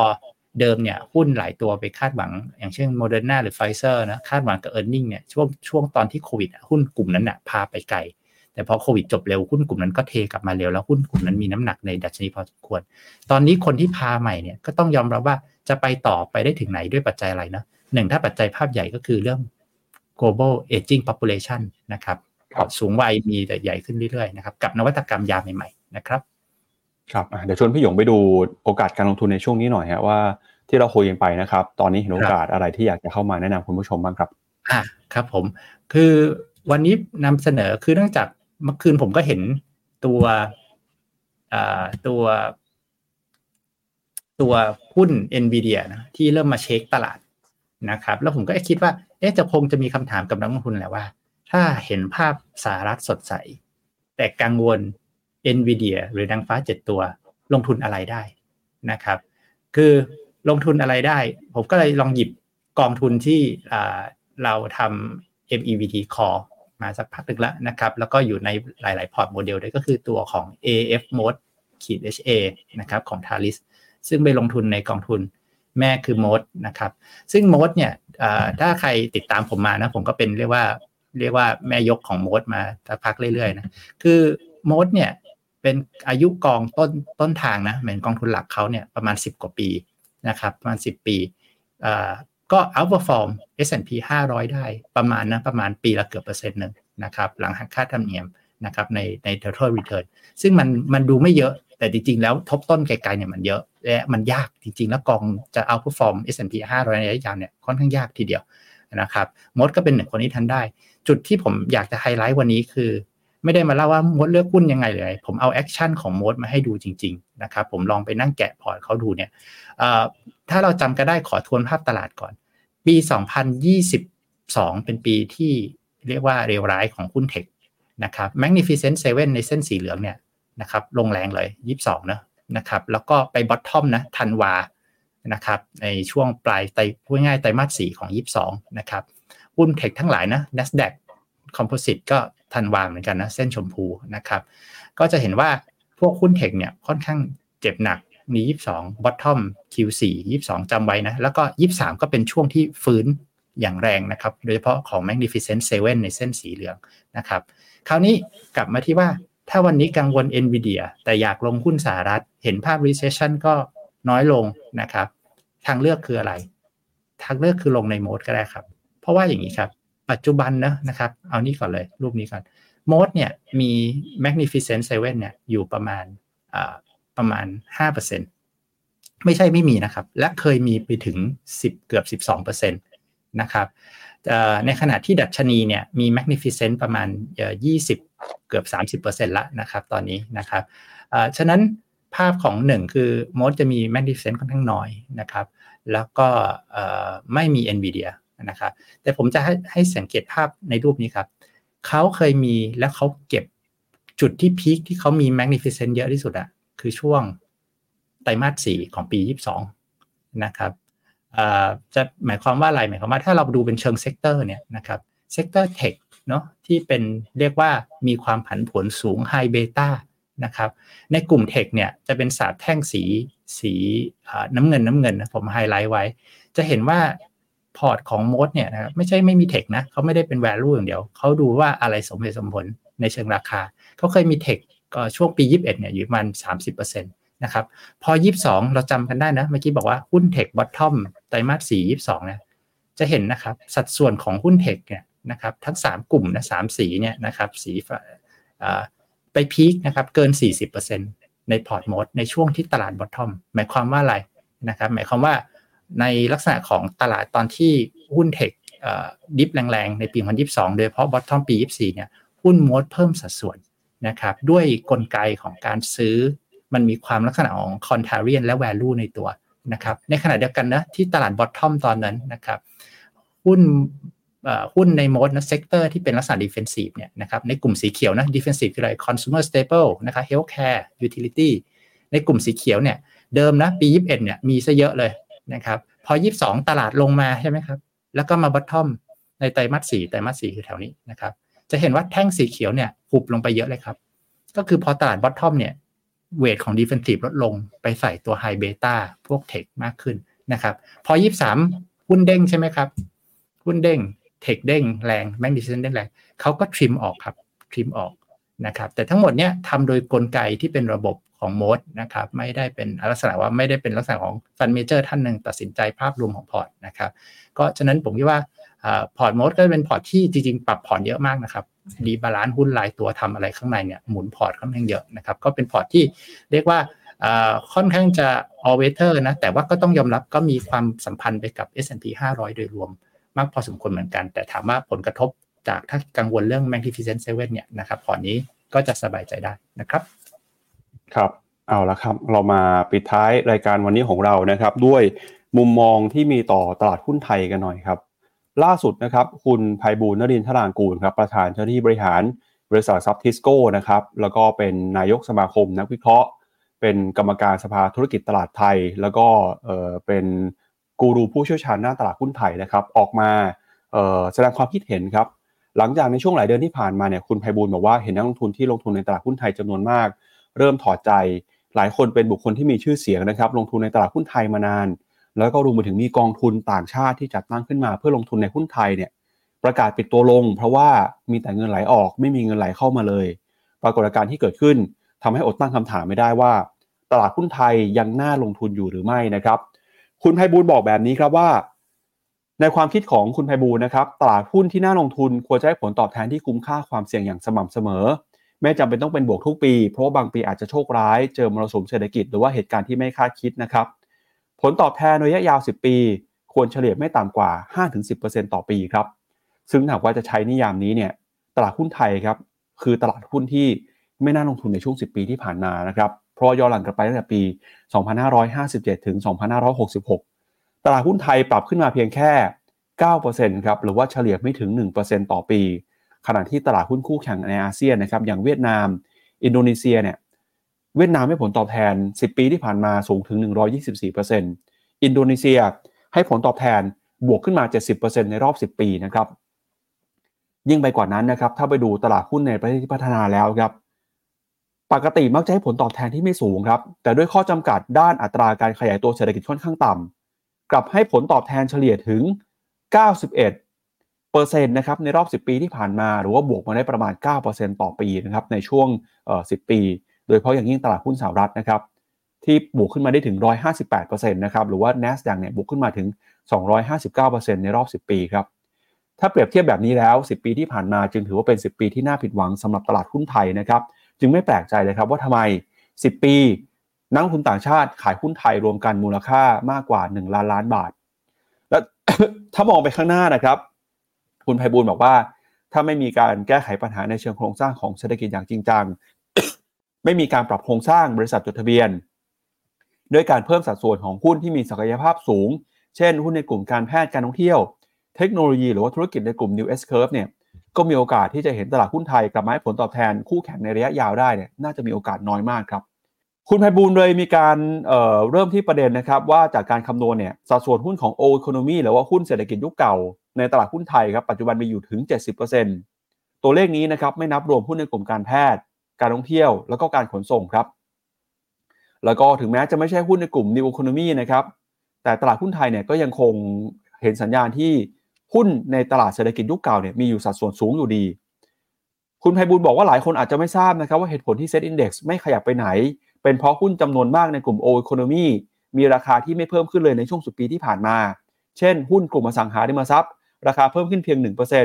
เดิมเนี่ยหุ้นหลายตัวไปคาดหวัง อย่างเช่นโมเดอร์นาหรือไฟเซอร์นะคาดหวังกับ e a r n i n g เนี่ยช่วงช่วงตอนที่โควิดหุ้นกลุ่มนั้นน่ะพาไปไกล แต่พอโควิดจบเร็วหุ้นกลุ่มนั้นก็เทกลับมาเร็วแล้วหุ้นกลุ่มนั้นมีน้ำหนักในดัชนีพอสมควร ตอนนี้คนที่พาใหม่เนี่ยก็ต้องยอมรับว่าจะไปต่อไปได้ถึงไหนด้วยปัจจัยอะไรนะหนึ่งถ้าปัจจัยภาพใหญ่ก็คือเรื่อง global aging population นะครับสูงวัยมีแต่ใหญ่ขึ้นเรื่อยๆนะครับกับนวัตกรรมยาใหม่ๆนะครับครับเดี๋ยวชวนพี่หยงไปดูโอกาสการลงทุนในช่วงนี้หน่อยฮะว่าที่เราคุยกันไปนะครับ ตอนนี้เห็นโอกาสอะไรที่อยากจะเข้ามาแนะนำคุณผู้ชมบ้างครับอ่าครับผม คือวันนี้นำเสนอคือเนื่องจาก เมื่อคืนผมก็เห็นตัวตัวตัวหุ้น NVIDIA นะที่เริ่มมาเช็คตลาดนะครับ แล้วผมก็คิดว่า เอ๊ะจะคงจะมีคำถามกับนักลงทุนแหละว่า ถ้าเห็นภาพสหรัฐสดใส แต่กังวล NVIDIA หรือดังฟ้าเจ็ดตัวลงทุนอะไรได้นะครับ คือลงทุนอะไรได้ ผมก็เลยลองหยิบกองทุนที่เราทำ MEVT Core มาสักพักหนึ่งแล้วนะครับ แล้วก็อยู่ในหลาย ๆ พอร์ตโมเดลด้วยก็คือตัวของ AFMOAT ขีด HA นะครับของ Talis ซึ่งไปลงทุนในกองทุนแม่คือ Mode นะครับ ซึ่ง MOAT เนี่ยถ้าใครติดตามผมมานะผมก็เป็นเรียกว่าเรียกว่าแม่ยกของ Mode มาสักพักเรื่อย ๆ นะ คือ MOAT เนี่ยเป็นอายุกองต้นต้นทางนะเหมือนกองทุนหลักเขาเนี่ยประมาณ 10 กว่าปีนะครับประมาณ 10 ปี ก็ outperform S&P 500 ได้ประมาณนะประมาณปีละเกือบเปอร์เซ็นต์หนึ่งนะครับหลังหักค่าธรรมเนียมนะครับในใน total return ซึ่งมันมันดูไม่เยอะแต่จริง ๆ แล้วทบต้นไกลๆเนี่ยมันเยอะ และมันยากจริง ๆ แล้วกองจะ outperform S&P 500 ในระยะยาวเนี่ยค่อนข้างยากทีเดียวนะครับ MOAT ก็เป็นหนึ่งคนที่ทันได้ จุดที่ผมอยากจะไฮไลท์วันนี้คือ ไม่ได้มาเล่าว่า MOAT เลือกหุ้นยังไงเลย ผมเอา action ของ MOAT มาให้ดูจริงๆนะครับผมลองไปนั่งแกะพอร์ตเขาดูเนี่ยถ้าเราจำก็ได้ขอทวนภาพตลาดก่อน ปี 2022 เป็นปีที่เรียกว่าเรวร้ายของหุ้นเทคนะครับ Magnificent Seven ในเส้นสีเหลืองเนี่ยนะครับลงแรงเลย 22นะนะครับแล้วก็ไปบอททอมนะทันวานะครับในช่วงปลายไตพูดง่ายไตรมาสสีของ 22 นะครับหุ้นเทคทั้งหลายนะ NASDAQ Composite ก็ ทันวาเหมือนกันนะเส้นชมพูนะครับ ก็จะเห็นว่าพวกหุ้นเทคเนี่ยค่อนข้างเจ็บหนักมี 22 bottom Q4 22 จำไว้นะ แล้วก็ 23 ก็เป็นช่วงที่ฟื้นอย่างแรงนะครับ โดยเฉพาะของ Magnificent Seven ในเส้นสีเหลืองนะครับ คราวนี้กลับมาที่ว่าถ้าวันนี้กังวล NVIDIA แต่อยากลงหุ้นสหรัฐ เห็นภาพ recession ก็น้อยลงนะครับ ทางเลือกคืออะไร ทางเลือกคือลงในโหมดก็ได้ครับ เพราะว่าอย่างนี้ครับ ปัจจุบันนะนะครับ เอานี่ก่อนเลย รูปนี้ก่อนโมดเนี่ยมี Magnificent Seven เนี่ยอยู่ประมาณประมาณ 5%ไม่ใช่ไม่มีนะครับ และเคยมีไปถึง 10 เกือบ 12%นะครับในขณะที่ดัชนีเนี่ยมี Magnificent ประมาณ 20 เกือบ 30%ละนะครับ ตอนนี้นะครับฉะนั้นภาพของหนึ่งคือมดจะมี Magnificent ค่อนข้างน้อยนะครับ แล้วก็ไม่มี NVIDIA นะครับแต่ผมจะให้ให้สังเกตภาพในรูปนี้ครับเขาเคยมีแล้วเขาเก็บจุดที่ peak ที่เขามี Magnificent เยอะที่สุดอะคือช่วงไตรมาสสี่ของปี 22 นะครับจะหมายความว่าอะไรหมายความว่าถ้าเราดูเป็นเชิง sector เนี่ยนะครับ sector tech เนาะที่เป็นเรียกว่ามีความผันผวนสูง high beta นะครับในกลุ่ม tech เนี่ยจะเป็นสามแท่งสีสีน้ำเงินน้ำเงินนะผมไฮไลท์ไว้ จะเห็นว่า พอร์ตของ MOAT เนี่ยนะครับไม่ใช่ไม่มี tech นะเขาไม่ได้เป็น value อย่างเดียว เขาดูว่าอะไรสมเหตุสมผลในเชิงราคา เขาเคยมี tech ก็ช่วงปี 21เนี่ยอยู่ประมาณ30%นะครับพอ 22 เราจำกันได้นะ เมื่อกี้บอกว่าหุ้น tech bottom ไตรมาส4 22เนี่ยจะเห็นนะครับสัดส่วนของหุ้น tech เนี่ยนะครับทั้ง 3 กลุ่มนะสามสีเนี่ยนะครับสีไป peak นะครับเกิน 40%ในพอร์ต MOAT ในช่วงที่ตลาด bottom หมายความว่าอะไรนะครับหมายความว่า ในลักษณะของตลาดตอนที่หุ้น tech dip แรงๆ ในปี 2022 โดยเฉพาะ bottom ปี 24 เนี่ย หุ้น MOAT เพิ่มสัดส่วนนะครับ ด้วยกลไกของการซื้อ มันมีความลักษณะของ contrarian และ value ในตัวนะครับ ในขณะเดียวกันนะที่ตลาด bottom ตอนนั้นนะครับ หุ้นหุ้นใน MOAT นะ sector ที่เป็นลักษณะ defensive เนี่ยนะครับในกลุ่มสีเขียวนะ defensive คืออะไร consumer staple นะครับ healthcare utility ในกลุ่มสีเขียวเนี่ยเดิมนะปี 21 เนี่ยมีซะเยอะเลย นะครับ พอ 22 ตลาดลงมาใช่ไหมครับ แล้วก็มา bottom ในไตรมาสสี่ไตรมาสสี่คือแถวนี้นะครับ จะเห็นว่าแท่งสีเขียวเนี่ยหุบลงไปเยอะเลยครับ ก็คือพอตลาด bottom เนี่ย weight ของ defensive ลดลงไปใส่ตัว high beta พวก tech มากขึ้นนะครับ พอ 23 หุ้นเด้งใช่ไหมครับ หุ้นเด้ง tech เด้งแรง Magnificent เด้งแรงเขาก็ trim ออกครับ trim ออกนะครับ แต่ทั้งหมดเนี้ยทำโดยกลไกที่เป็นระบบ ของ MOAT นะครับไม่ได้เป็นลักษณะว่าไม่ได้เป็นลักษณะของ fund manager ท่านหนึ่งตัดสินใจภาพรวมของพอร์ตนะครับก็ฉะนั้นผมคิดว่าพอร์ต MOAT ก็เป็นพอร์ตที่จริงๆ ปรับพอร์ตเยอะมากนะครับ rebalance หุ้นรายตัวทำอะไรข้างในเนี่ยหมุนพอร์ตค่อนข้างเยอะนะครับก็เป็นพอร์ตที่เรียกว่าค่อนข้างจะ all weather นะแต่ว่าก็ต้องยอมรับก็มีความสัมพันธ์ไปกับ S&P 500 โดยรวม มากพอสมควรเหมือนกัน แต่ถามว่าผลกระทบจากถ้ากังวลเรื่อง Magnificent Seven เนี่ยนะครับพอร์ตนี้ก็จะสบายใจได้นะครับ ครับเอาละครับ เรามาปิดท้ายรายการวันนี้ของเรานะครับ ด้วยมุมมองที่มีต่อตลาดหุ้นไทยกันหน่อยครับ ล่าสุดนะครับ คุณภัยบูลนรินทรางกูลครับประธานเจ้าหน้าที่บริหารบริษัทซับทิสโก้นะครับแล้วก็เป็นนายกสมาคมนักวิเคราะห์ เป็นกรรมการสภาธุรกิจตลาดไทย แล้วก็เออเป็นกูรูผู้เชี่ยวชาญหน้าตลาดหุ้นไทยนะครับ ออกมาแสดงความคิดเห็นครับ หลังจากในช่วงหลายเดือนที่ผ่านมาเนี่ยคุณภัยบูลบอกว่าเห็นนักลงทุนที่ลงทุนในตลาดหุ้นไทยจำนวนมาก เริ่มถอดใจ หลายคนเป็นบุคคลที่มีชื่อเสียงนะครับ ลงทุนในตลาดหุ้นไทยมานาน แล้วก็รวมไปถึงมีกองทุนต่างชาติที่จัดตั้งขึ้นมา เพื่อลงทุนในหุ้นไทยเนี่ยประกาศปิดตัวลง เพราะว่ามีแต่เงินไหลออกไม่มีเงินไหลเข้ามาเลย ปรากฏการณ์ที่เกิดขึ้นทำให้อดตั้งคำถามไม่ได้ว่า ตลาดหุ้นไทยยังน่าลงทุนอยู่หรือไม่นะครับ คุณไพบูลบอกแบบนี้ครับว่า ในความคิดของคุณไพบูลนะครับ ตลาดหุ้นที่น่าลงทุนควรจะให้ผลตอบแทนที่คุ้มค่าความเสี่ยงอย่างสม่ำเสมอ ไม่จำเป็นต้องเป็นบวกทุกปี เพราะาบางปีอาจจะโชคร้ายเจอมรสุมเศรษฐกิจหรือว่าเหตุการณ์ที่ไม่คาดคิดนะครับ ผลตอบแทนระยะยาว 10 ปี ควรเฉลี่ยไม่ต่ำกว่า 5-10%ต่อปีครับ ซึ่งหากว่าจะใช้นิยามนี้เนี่ยตลาดหุ้นไทยครับคือตลาดหุ้นที่ไม่น่าลงทุนในช่วง 10 ปีที่ผ่านมานะครับเพราะย้อนหลังกลับไปตั้งแต่ปี 2557 ถึง 2566 ตลาดหุ้นไทยปรับขึ้นมาเพียงแค่ 9%ครับหรือว่าเฉลี่ยไม่ถึง 1%ต่อปี ขณะที่ตลาดหุ้นคู่แข่งในอาเซียนนะครับอย่างเวียดนาม อินโดนีเซียเนี่ยเวียดนามให้ผลตอบแทน 10 ปีที่ผ่านมาสูงถึง 124%อินโดนีเซียให้ผลตอบแทนบวกขึ้นมา 70%ในรอบ 10 ปีนะครับยิ่งไปกว่านั้นนะครับถ้าไปดูตลาดหุ้นในประเทศที่พัฒนาแล้วครับปกติมักจะให้ผลตอบแทนที่ไม่สูงครับแต่ด้วยข้อจำกัดด้านอัตราการขยายตัวเศรษฐกิจค่อนข้างต่ำกลับให้ผลตอบแทนเฉลี่ยถึง 91 เปอร์เซ็นต์นะครับในรอบ 10 ปีที่ผ่านมา หรือว่าบวกมาได้ประมาณ 9%ต่อปีนะครับในช่วง 10 ปี โดยเฉพาะอย่างยิ่งตลาดหุ้นสหรัฐนะครับที่บวกขึ้นมาได้ถึง 158%นะครับหรือว่า NASDAQ เนี่ยบวกขึ้นมาถึง 259%ในรอบ 10 ปีครับถ้าเปรียบเทียบแบบนี้แล้ว 10 ปีที่ผ่านมาจึงถือว่าเป็น 10 ปีที่น่าผิดหวังสำหรับตลาดหุ้นไทยนะครับจึงไม่แปลกใจเลยครับว่าทำไม 10 ปี นักทุนต่างชาติขายหุ้นไทยรวมกันมูลค่ามากกว่า 1 ล้านล้านบาท และถ้ามองไปข้างหน้านะครับ คุณไพบูลบอกว่า ถ้าไม่มีการแก้ไขปัญหาในเชิงโครงสร้างของเศรษฐกิจอย่างจริงจังไม่มีการปรับโครงสร้างบริษัทจดทะเบียน ด้วยการเพิ่มสัดส่วนของหุ้นที่มีศักยภาพสูง เช่น หุ้นในกลุ่มการแพทย์การท่องเที่ยว เทคโนโลยีหรือว่าธุรกิจในกลุ่ม New S Curve เนี่ยก็มีโอกาสที่จะเห็นตลาดหุ้นไทยกลับมาให้ผลตอบแทนคู่แข่งในระยะยาวได้เนี่ยน่าจะมีโอกาสน้อยมากครับ คุณไพบูลเลยมีการเเริ่มที่ประเด็นนะครับว่าจากการคำนวณเนี่ยสัดส่วนหุ้นของโอคโนมีหรือว่าหุ้นเศรษฐกิจยุคเก่า ในตลาดหุ้นไทยครับปัจจุบันมีอยู่ถึง 70%ตัวเลขนี้นะครับไม่นับรวมหุ้นในกลุ่มการแพทย์ การท่องเที่ยว แล้วก็การขนส่งครับ แล้วก็ถึงแม้จะไม่ใช่หุ้นในกลุ่ม New Economy นะครับแต่ตลาดหุ้นไทยเนี่ยก็ยังคงเห็นสัญญาณที่หุ้นในตลาดเศรษฐกิจยุคเก่าเนี่ยมีอยู่สัดส่วนสูงอยู่ดี คุณไพบุญบอกว่าหลายคนอาจจะไม่ทราบนะครับว่าเหตุผลที่ Set Index ไม่ขยับไปไหน เป็นเพราะหุ้นจำนวนมากในกลุ่ม O Economy มีราคาที่ไม่เพิ่มขึ้นเลยในช่วงสุดปีที่ผ่านมา เช่น หุ้นกลุ่มอสังหาริมทรัพย์ ราคาเพิ่มขึ้นเพียง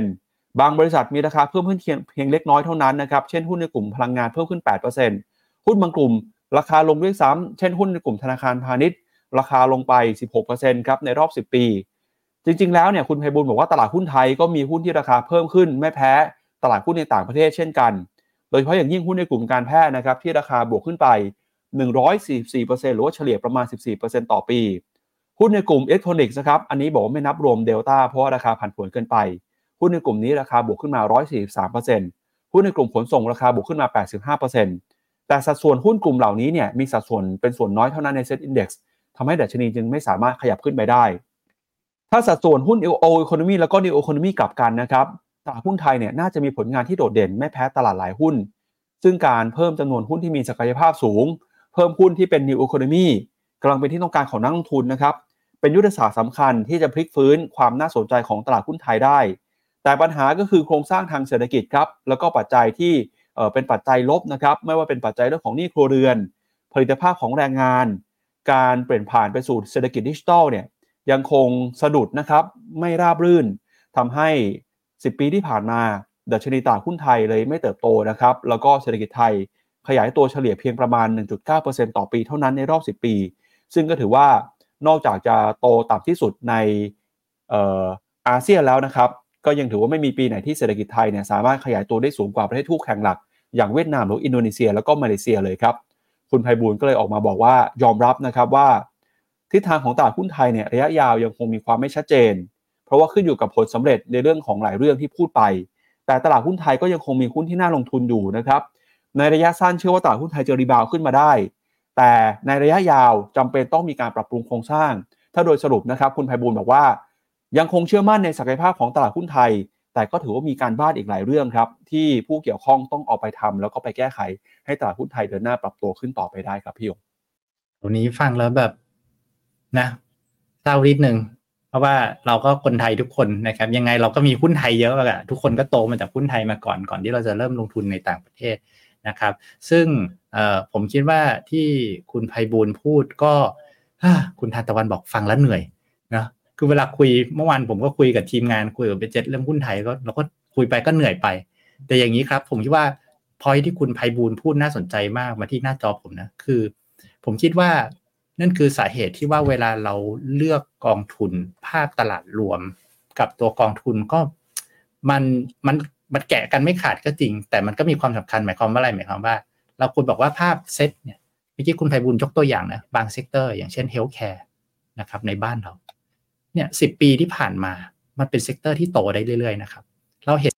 1%บางบริษัทมีราคาเพิ่มขึ้นเพียงเพียงเล็กน้อยเท่านั้นนะครับ เช่นหุ้นในกลุ่มพลังงานเพิ่มขึ้น 8%หุ้นบางกลุ่ม ราคาลงด้วยซ้ำเช่นหุ้นในกลุ่มธนาคารพาณิชย์ ราคาลงไป 16%ครับในรอบ 10 ปี จริง ๆ แล้วเนี่ยคุณไพบุญบอกว่าตลาดหุ้นไทยก็มีหุ้นที่ราคาเพิ่มขึ้น ไม่แพ้ตลาดหุ้นในต่างประเทศเช่นกัน โดยเฉพาะอย่างยิ่งหุ้นในกลุ่มการแพทย์นะครับที่ราคาบวกขึ้นไป 144%หรือว่าเฉลี่ยประมาณ 14%ต่อปี หุ้นในกลุ่มอิเล็กทรอนิกส์นะครับ อันนี้บอกว่าไม่นับรวมเดลต้าเพราะว่าราคาผันผวนเกินไป หุ้นในกลุ่มนี้ราคาบวกขึ้นมา 143%หุ้นในกลุ่มขนส่งราคาบวกขึ้นมา 85%แต่สัดส่วนหุ้นกลุ่มเหล่านี้เนี่ยมีสัดส่วนเป็นส่วนน้อยเท่านั้นในเซ็ตอินดี x ทำให้ดัชนีจึงไม่สามารถขยับขึ้นไปได้ ถ้าสัดส่วนหุ้นโออีคโนมีแล้วก็นิวโอโคโนมีกลับกันนะครับตลาดหุ้นไทยเนี่ยน่าจะมีผลงานที่โดดเด่นไม่แพ้ตลาดหลายหุ้น ซึ่งการเพิ่มจำนวนหุ้นที่มีศักยภาพสูง เพิ่มหุ้นที่เป็นนิวโอโคโนมีกำลังเป็นที่ต้องการของนักลงทุนนะครับ เป็นยุทธศาสตร์สำคัญที่จะพลิกฟื้นความน่าสนใจของตลาดหุ้นไทยได้ แต่ปัญหาก็คือโครงสร้างทางเศรษฐกิจครับ แล้วก็ปัจจัยที่เป็นปัจจัยลบนะครับ ไม่ว่าเป็นปัจจัยเรื่องของหนี้ครัวเรือน ผลิตภาพของแรงงาน การเปลี่ยนผ่านไปสู่เศรษฐกิจดิจิทัลเนี่ยยังคงสะดุดนะครับ ไม่ราบรื่นทำให้ 10 ปีที่ผ่านมาดัชนีตลาดหุ้นไทยเลยไม่เติบโตนะครับ แล้วก็เศรษฐกิจไทยขยายตัวเฉลี่ยเพียงประมาณ 1.9%ต่อปีเท่านั้นในรอบ 10 ปี ซึ่งก็ถือว่า นอกจากจะโตต่ำที่สุดในอาเซียนแล้วนะครับ ก็ยังถือว่าไม่มีปีไหนที่เศรษฐกิจไทยเนี่ยสามารถขยายตัวได้สูงกว่าประเทศคู่แข่งหลัก อย่างเวียดนามหรืออินโดนีเซีย แล้วก็มาเลเซียเลยครับ คุณไพบูลก็เลยออกมาบอกว่ายอมรับนะครับว่า ทิศทางของตลาดหุ้นไทยเนี่ยระยะยาวยังคงมีความไม่ชัดเจน เพราะว่าขึ้นอยู่กับผลสำเร็จในเรื่องของหลายเรื่องที่พูดไป แต่ตลาดหุ้นไทยก็ยังคงมีหุ้นที่น่าลงทุนอยู่นะครับในระยะสั้นเชื่อว่าตลาดหุ้นไทยจะรีบาวขึ้นมาได้ แต่ในระยะยาวจำเป็นต้องมีการปรับปรุงโครงสร้าง ถ้าโดยสรุปนะครับคุณไพบูลบอกว่า ยังคงเชื่อมั่นในศักยภาพของตลาดหุ้นไทย แต่ก็ถือว่ามีการบ้านอีกหลายเรื่องครับ ที่ผู้เกี่ยวข้องต้องออกไปทำแล้วก็ไปแก้ไขให้ตลาดหุ้นไทยเดินหน้าปรับตัวขึ้นต่อไปได้ครับพี่ยงวันนี้ฟังแล้วแบบนะเศร้านิดนึงเพราะว่าเราก็คนไทยทุกคนนะครับ ยังไงเราก็มีหุ้นไทยเยอะอะทุกคนก็โตมาจากหุ้นไทยมาก่อนก่อนที่เราจะเริ่มลงทุนในต่างประเทศ นะครับ ซึ่งผมคิดว่าที่คุณไพบูลพูดก็คุณทานตะวันบอกฟังแล้วเหนื่อยนะคือเวลาคุยเมื่อวานผมก็คุยกับทีมงานคุยกับเบเจ็ตเรื่องหุ้นไทยก็เราก็คุยไปก็เหนื่อยไป แต่อย่างนี้ครับ ผมคิดว่าพอยที่คุณไพบูลพูดน่าสนใจมากมาที่หน้าจอผมนะคือ ผมคิดว่านั่นคือสาเหตุที่ว่าเวลาเราเลือกกองทุนภาพตลาดรวม กับตัวกองทุนก็มันมัน มันแกะกันไม่ขาดก็จริง แต่มันก็มีความสำคัญหมายความว่าอะไรหมายความว่า เราคุณบอกว่าภาพเซตเนี่ยเมื่อกี้คุณไพบุญยกตัวอย่างนะบาง sector อย่างเช่น healthcare นะครับในบ้านเราเนี่ยสิบปีที่ผ่านมามันเป็น sector ที่โตได้เรื่อยๆนะครับ เราเห็น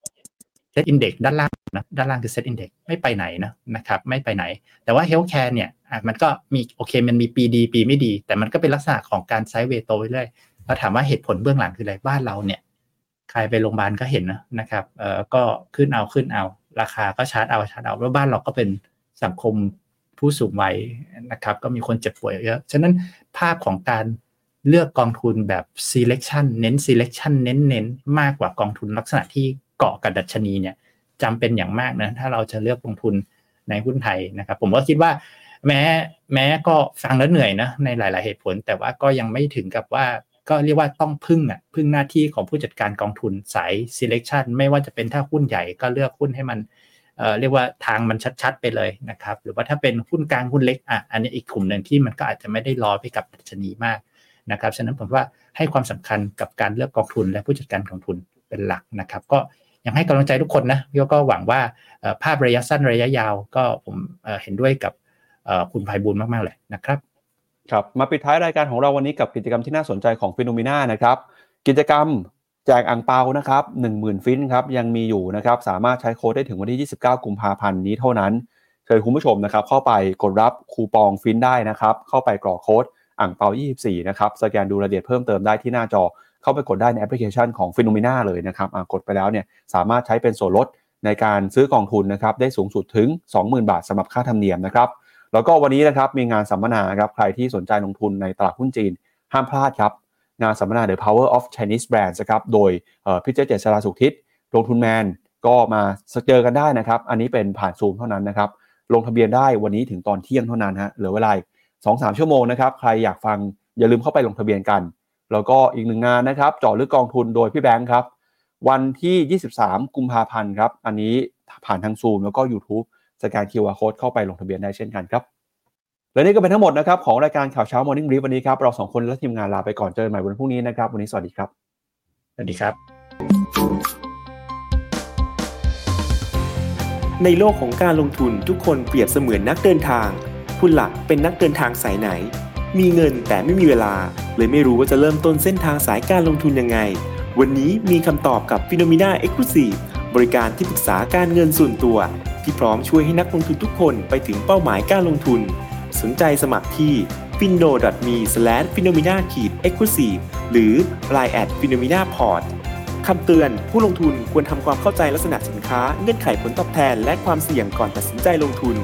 SET Index ด้านล่างนะด้านล่างคือ SET Index ไม่ไปไหนนะนะครับไม่ไปไหน แต่ว่า healthcare เนี่ยมันก็มีโอเคมันมีปีดีปีไม่ดี แต่มันก็เป็นลักษณะของการ sideway โตไปเรื่อยเราถามว่าเหตุผลเบื้องหลังคืออะไรบ้านเราเนี่ย ใครไปโรงพยาบาลก็เห็นนะนะครับเอ่อก็ขึ้นเอาขึ้นเอา ราคาก็ชาร์จเอาชาร์จเอาแล้วบ้านเราก็เป็นสังคมผู้สูงวัยนะครับ ก็มีคนเจ็บป่วยเยอะฉะนั้นภาพของการเลือกกองทุนแบบ selection เน้น selection เน้นเน้นมากกว่ากองทุนลักษณะที่เกาะกับดัชนีเนี่ยจำเป็นอย่างมากนะถ้าเราจะเลือกลงทุนในหุ้นไทยนะครับ ผมก็คิดว่าแม้แม้ก็ฟังแล้วเหนื่อยนะในหลาย ๆ เหตุผล แต่ว่าก็ยังไม่ถึงกับว่า ก็เรียกว่าต้องพึ่งอะพึ่งหน้าที่ของผู้จัดการกองทุนสาย selection ไม่ว่าจะเป็นถ้าหุ้นใหญ่ก็เลือกหุ้นให้มันเอ่อเรียกว่าทางมันชัด ๆ ไปเลยนะครับ หรือว่าถ้าเป็นหุ้นกลางหุ้นเล็กอะอันนี้อีกกลุ่มหนึ่งที่มันก็อาจจะไม่ได้รอไปกับดัชนีมากนะครับฉะนั้นผมว่าให้ความสำคัญกับการเลือกกองทุนและผู้จัดการกองทุนเป็นหลักนะครับ ก็ยังให้กำลังใจทุกคนนะพี่ก็หวังว่าภาพระยะสั้นระยะยาว ก็ผมเห็นด้วยกับคุณภัยบุญมากๆเลยนะครับ ครับมาปิดท้ายรายการของเราวันนี้กับกิจกรรมที่น่าสนใจของฟิโนมิน่านะครับกิจกรรมแจกอั่งเปานะครับ10,000 ฟินครับยังมีอยู่นะครับสามารถใช้โค้ดได้ถึงวันที่ 29 กุมภาพันธ์นี้เท่านั้นเชิญคุณผู้ชมนะครับเข้าไปกดรับคูปองฟินได้นะครับเข้าไปกรอกโค้ดอั่งเปา 24 นะครับสแกนดูรายละเอียดเพิ่มเติมได้ที่หน้าจอ เข้าไปกดได้ในแอปพลิเคชันของ Finnomena เลยนะครับกดไปแล้วเนี่ยสามารถใช้เป็นส่วนลดในการซื้อกองทุนนะครับได้สูงสุดถึง 20,000 บาทสำหรับค่าธรรมเนียมนะครับ แล้วก็วันนี้นะครับมีงานสัมมนาครับใครที่สนใจลงทุนในตลาดหุ้นจีน ห้ามพลาดครับ งานสัมมนา The Power of Chinese Brands ครับโดยพี่เจเจษราสุขทิศลงทุนแมนก็มาเจอกันได้นะครับ อันนี้เป็นผ่านซูมเท่านั้นนะครับ ลงทะเบียนได้วันนี้ถึงตอนเที่ยงเท่านั้นฮะเหลือเวลาสองสามชั่วโมงนะครับ ใครอยากฟังอย่าลืมเข้าไปลงทะเบียนกัน แล้วก็อีกหนึ่งงานนะครับเจาะลึกกองทุนโดยพี่แบงค์ครับ วันที่ 23 กุมภาพันธ์ครับ อันนี้ผ่านทางซูมแล้วก็ YouTube สแกน QR Code เข้าไปลงทะเบียนได้เช่นกันครับและนี่ก็เป็นทั้งหมดนะครับของรายการข่าวเช้า Morning Brief วันนี้ครับเราสองคนและทีมงานลาไปก่อนเจอกันใหม่วันพรุ่งนี้นะครับ วันนี้สวัสดีครับ สวัสดีครับ ในโลกของการลงทุนทุกคนเปรียบเสมือนนักเดินทาง คุณหลักเป็นนักเดินทางสายไหน มีเงินแต่ไม่มีเวลา เลยไม่รู้ว่าจะเริ่มต้นเส้นทางสายการลงทุนยังไง วันนี้มีคำตอบกับ p h e n o m e n a Exclusive บริการที่ปรึกษาการเงินส่วนตัว ที่พร้อมช่วยให้นักลงทุนทุกคนไปถึงเป้าหมายการลงทุน สนใจสมัครที่ f i n o m e p h e n o m e n a e x c l u s i v e หรือ line at p h e n o m e n a p o r t คำเตือนผู้ลงทุนควรทำความเข้าใจลักษณะสินค้าเงื่อนไขผลตอบแทน และความเสี่ยงก่อนตัดสินใจลงทุน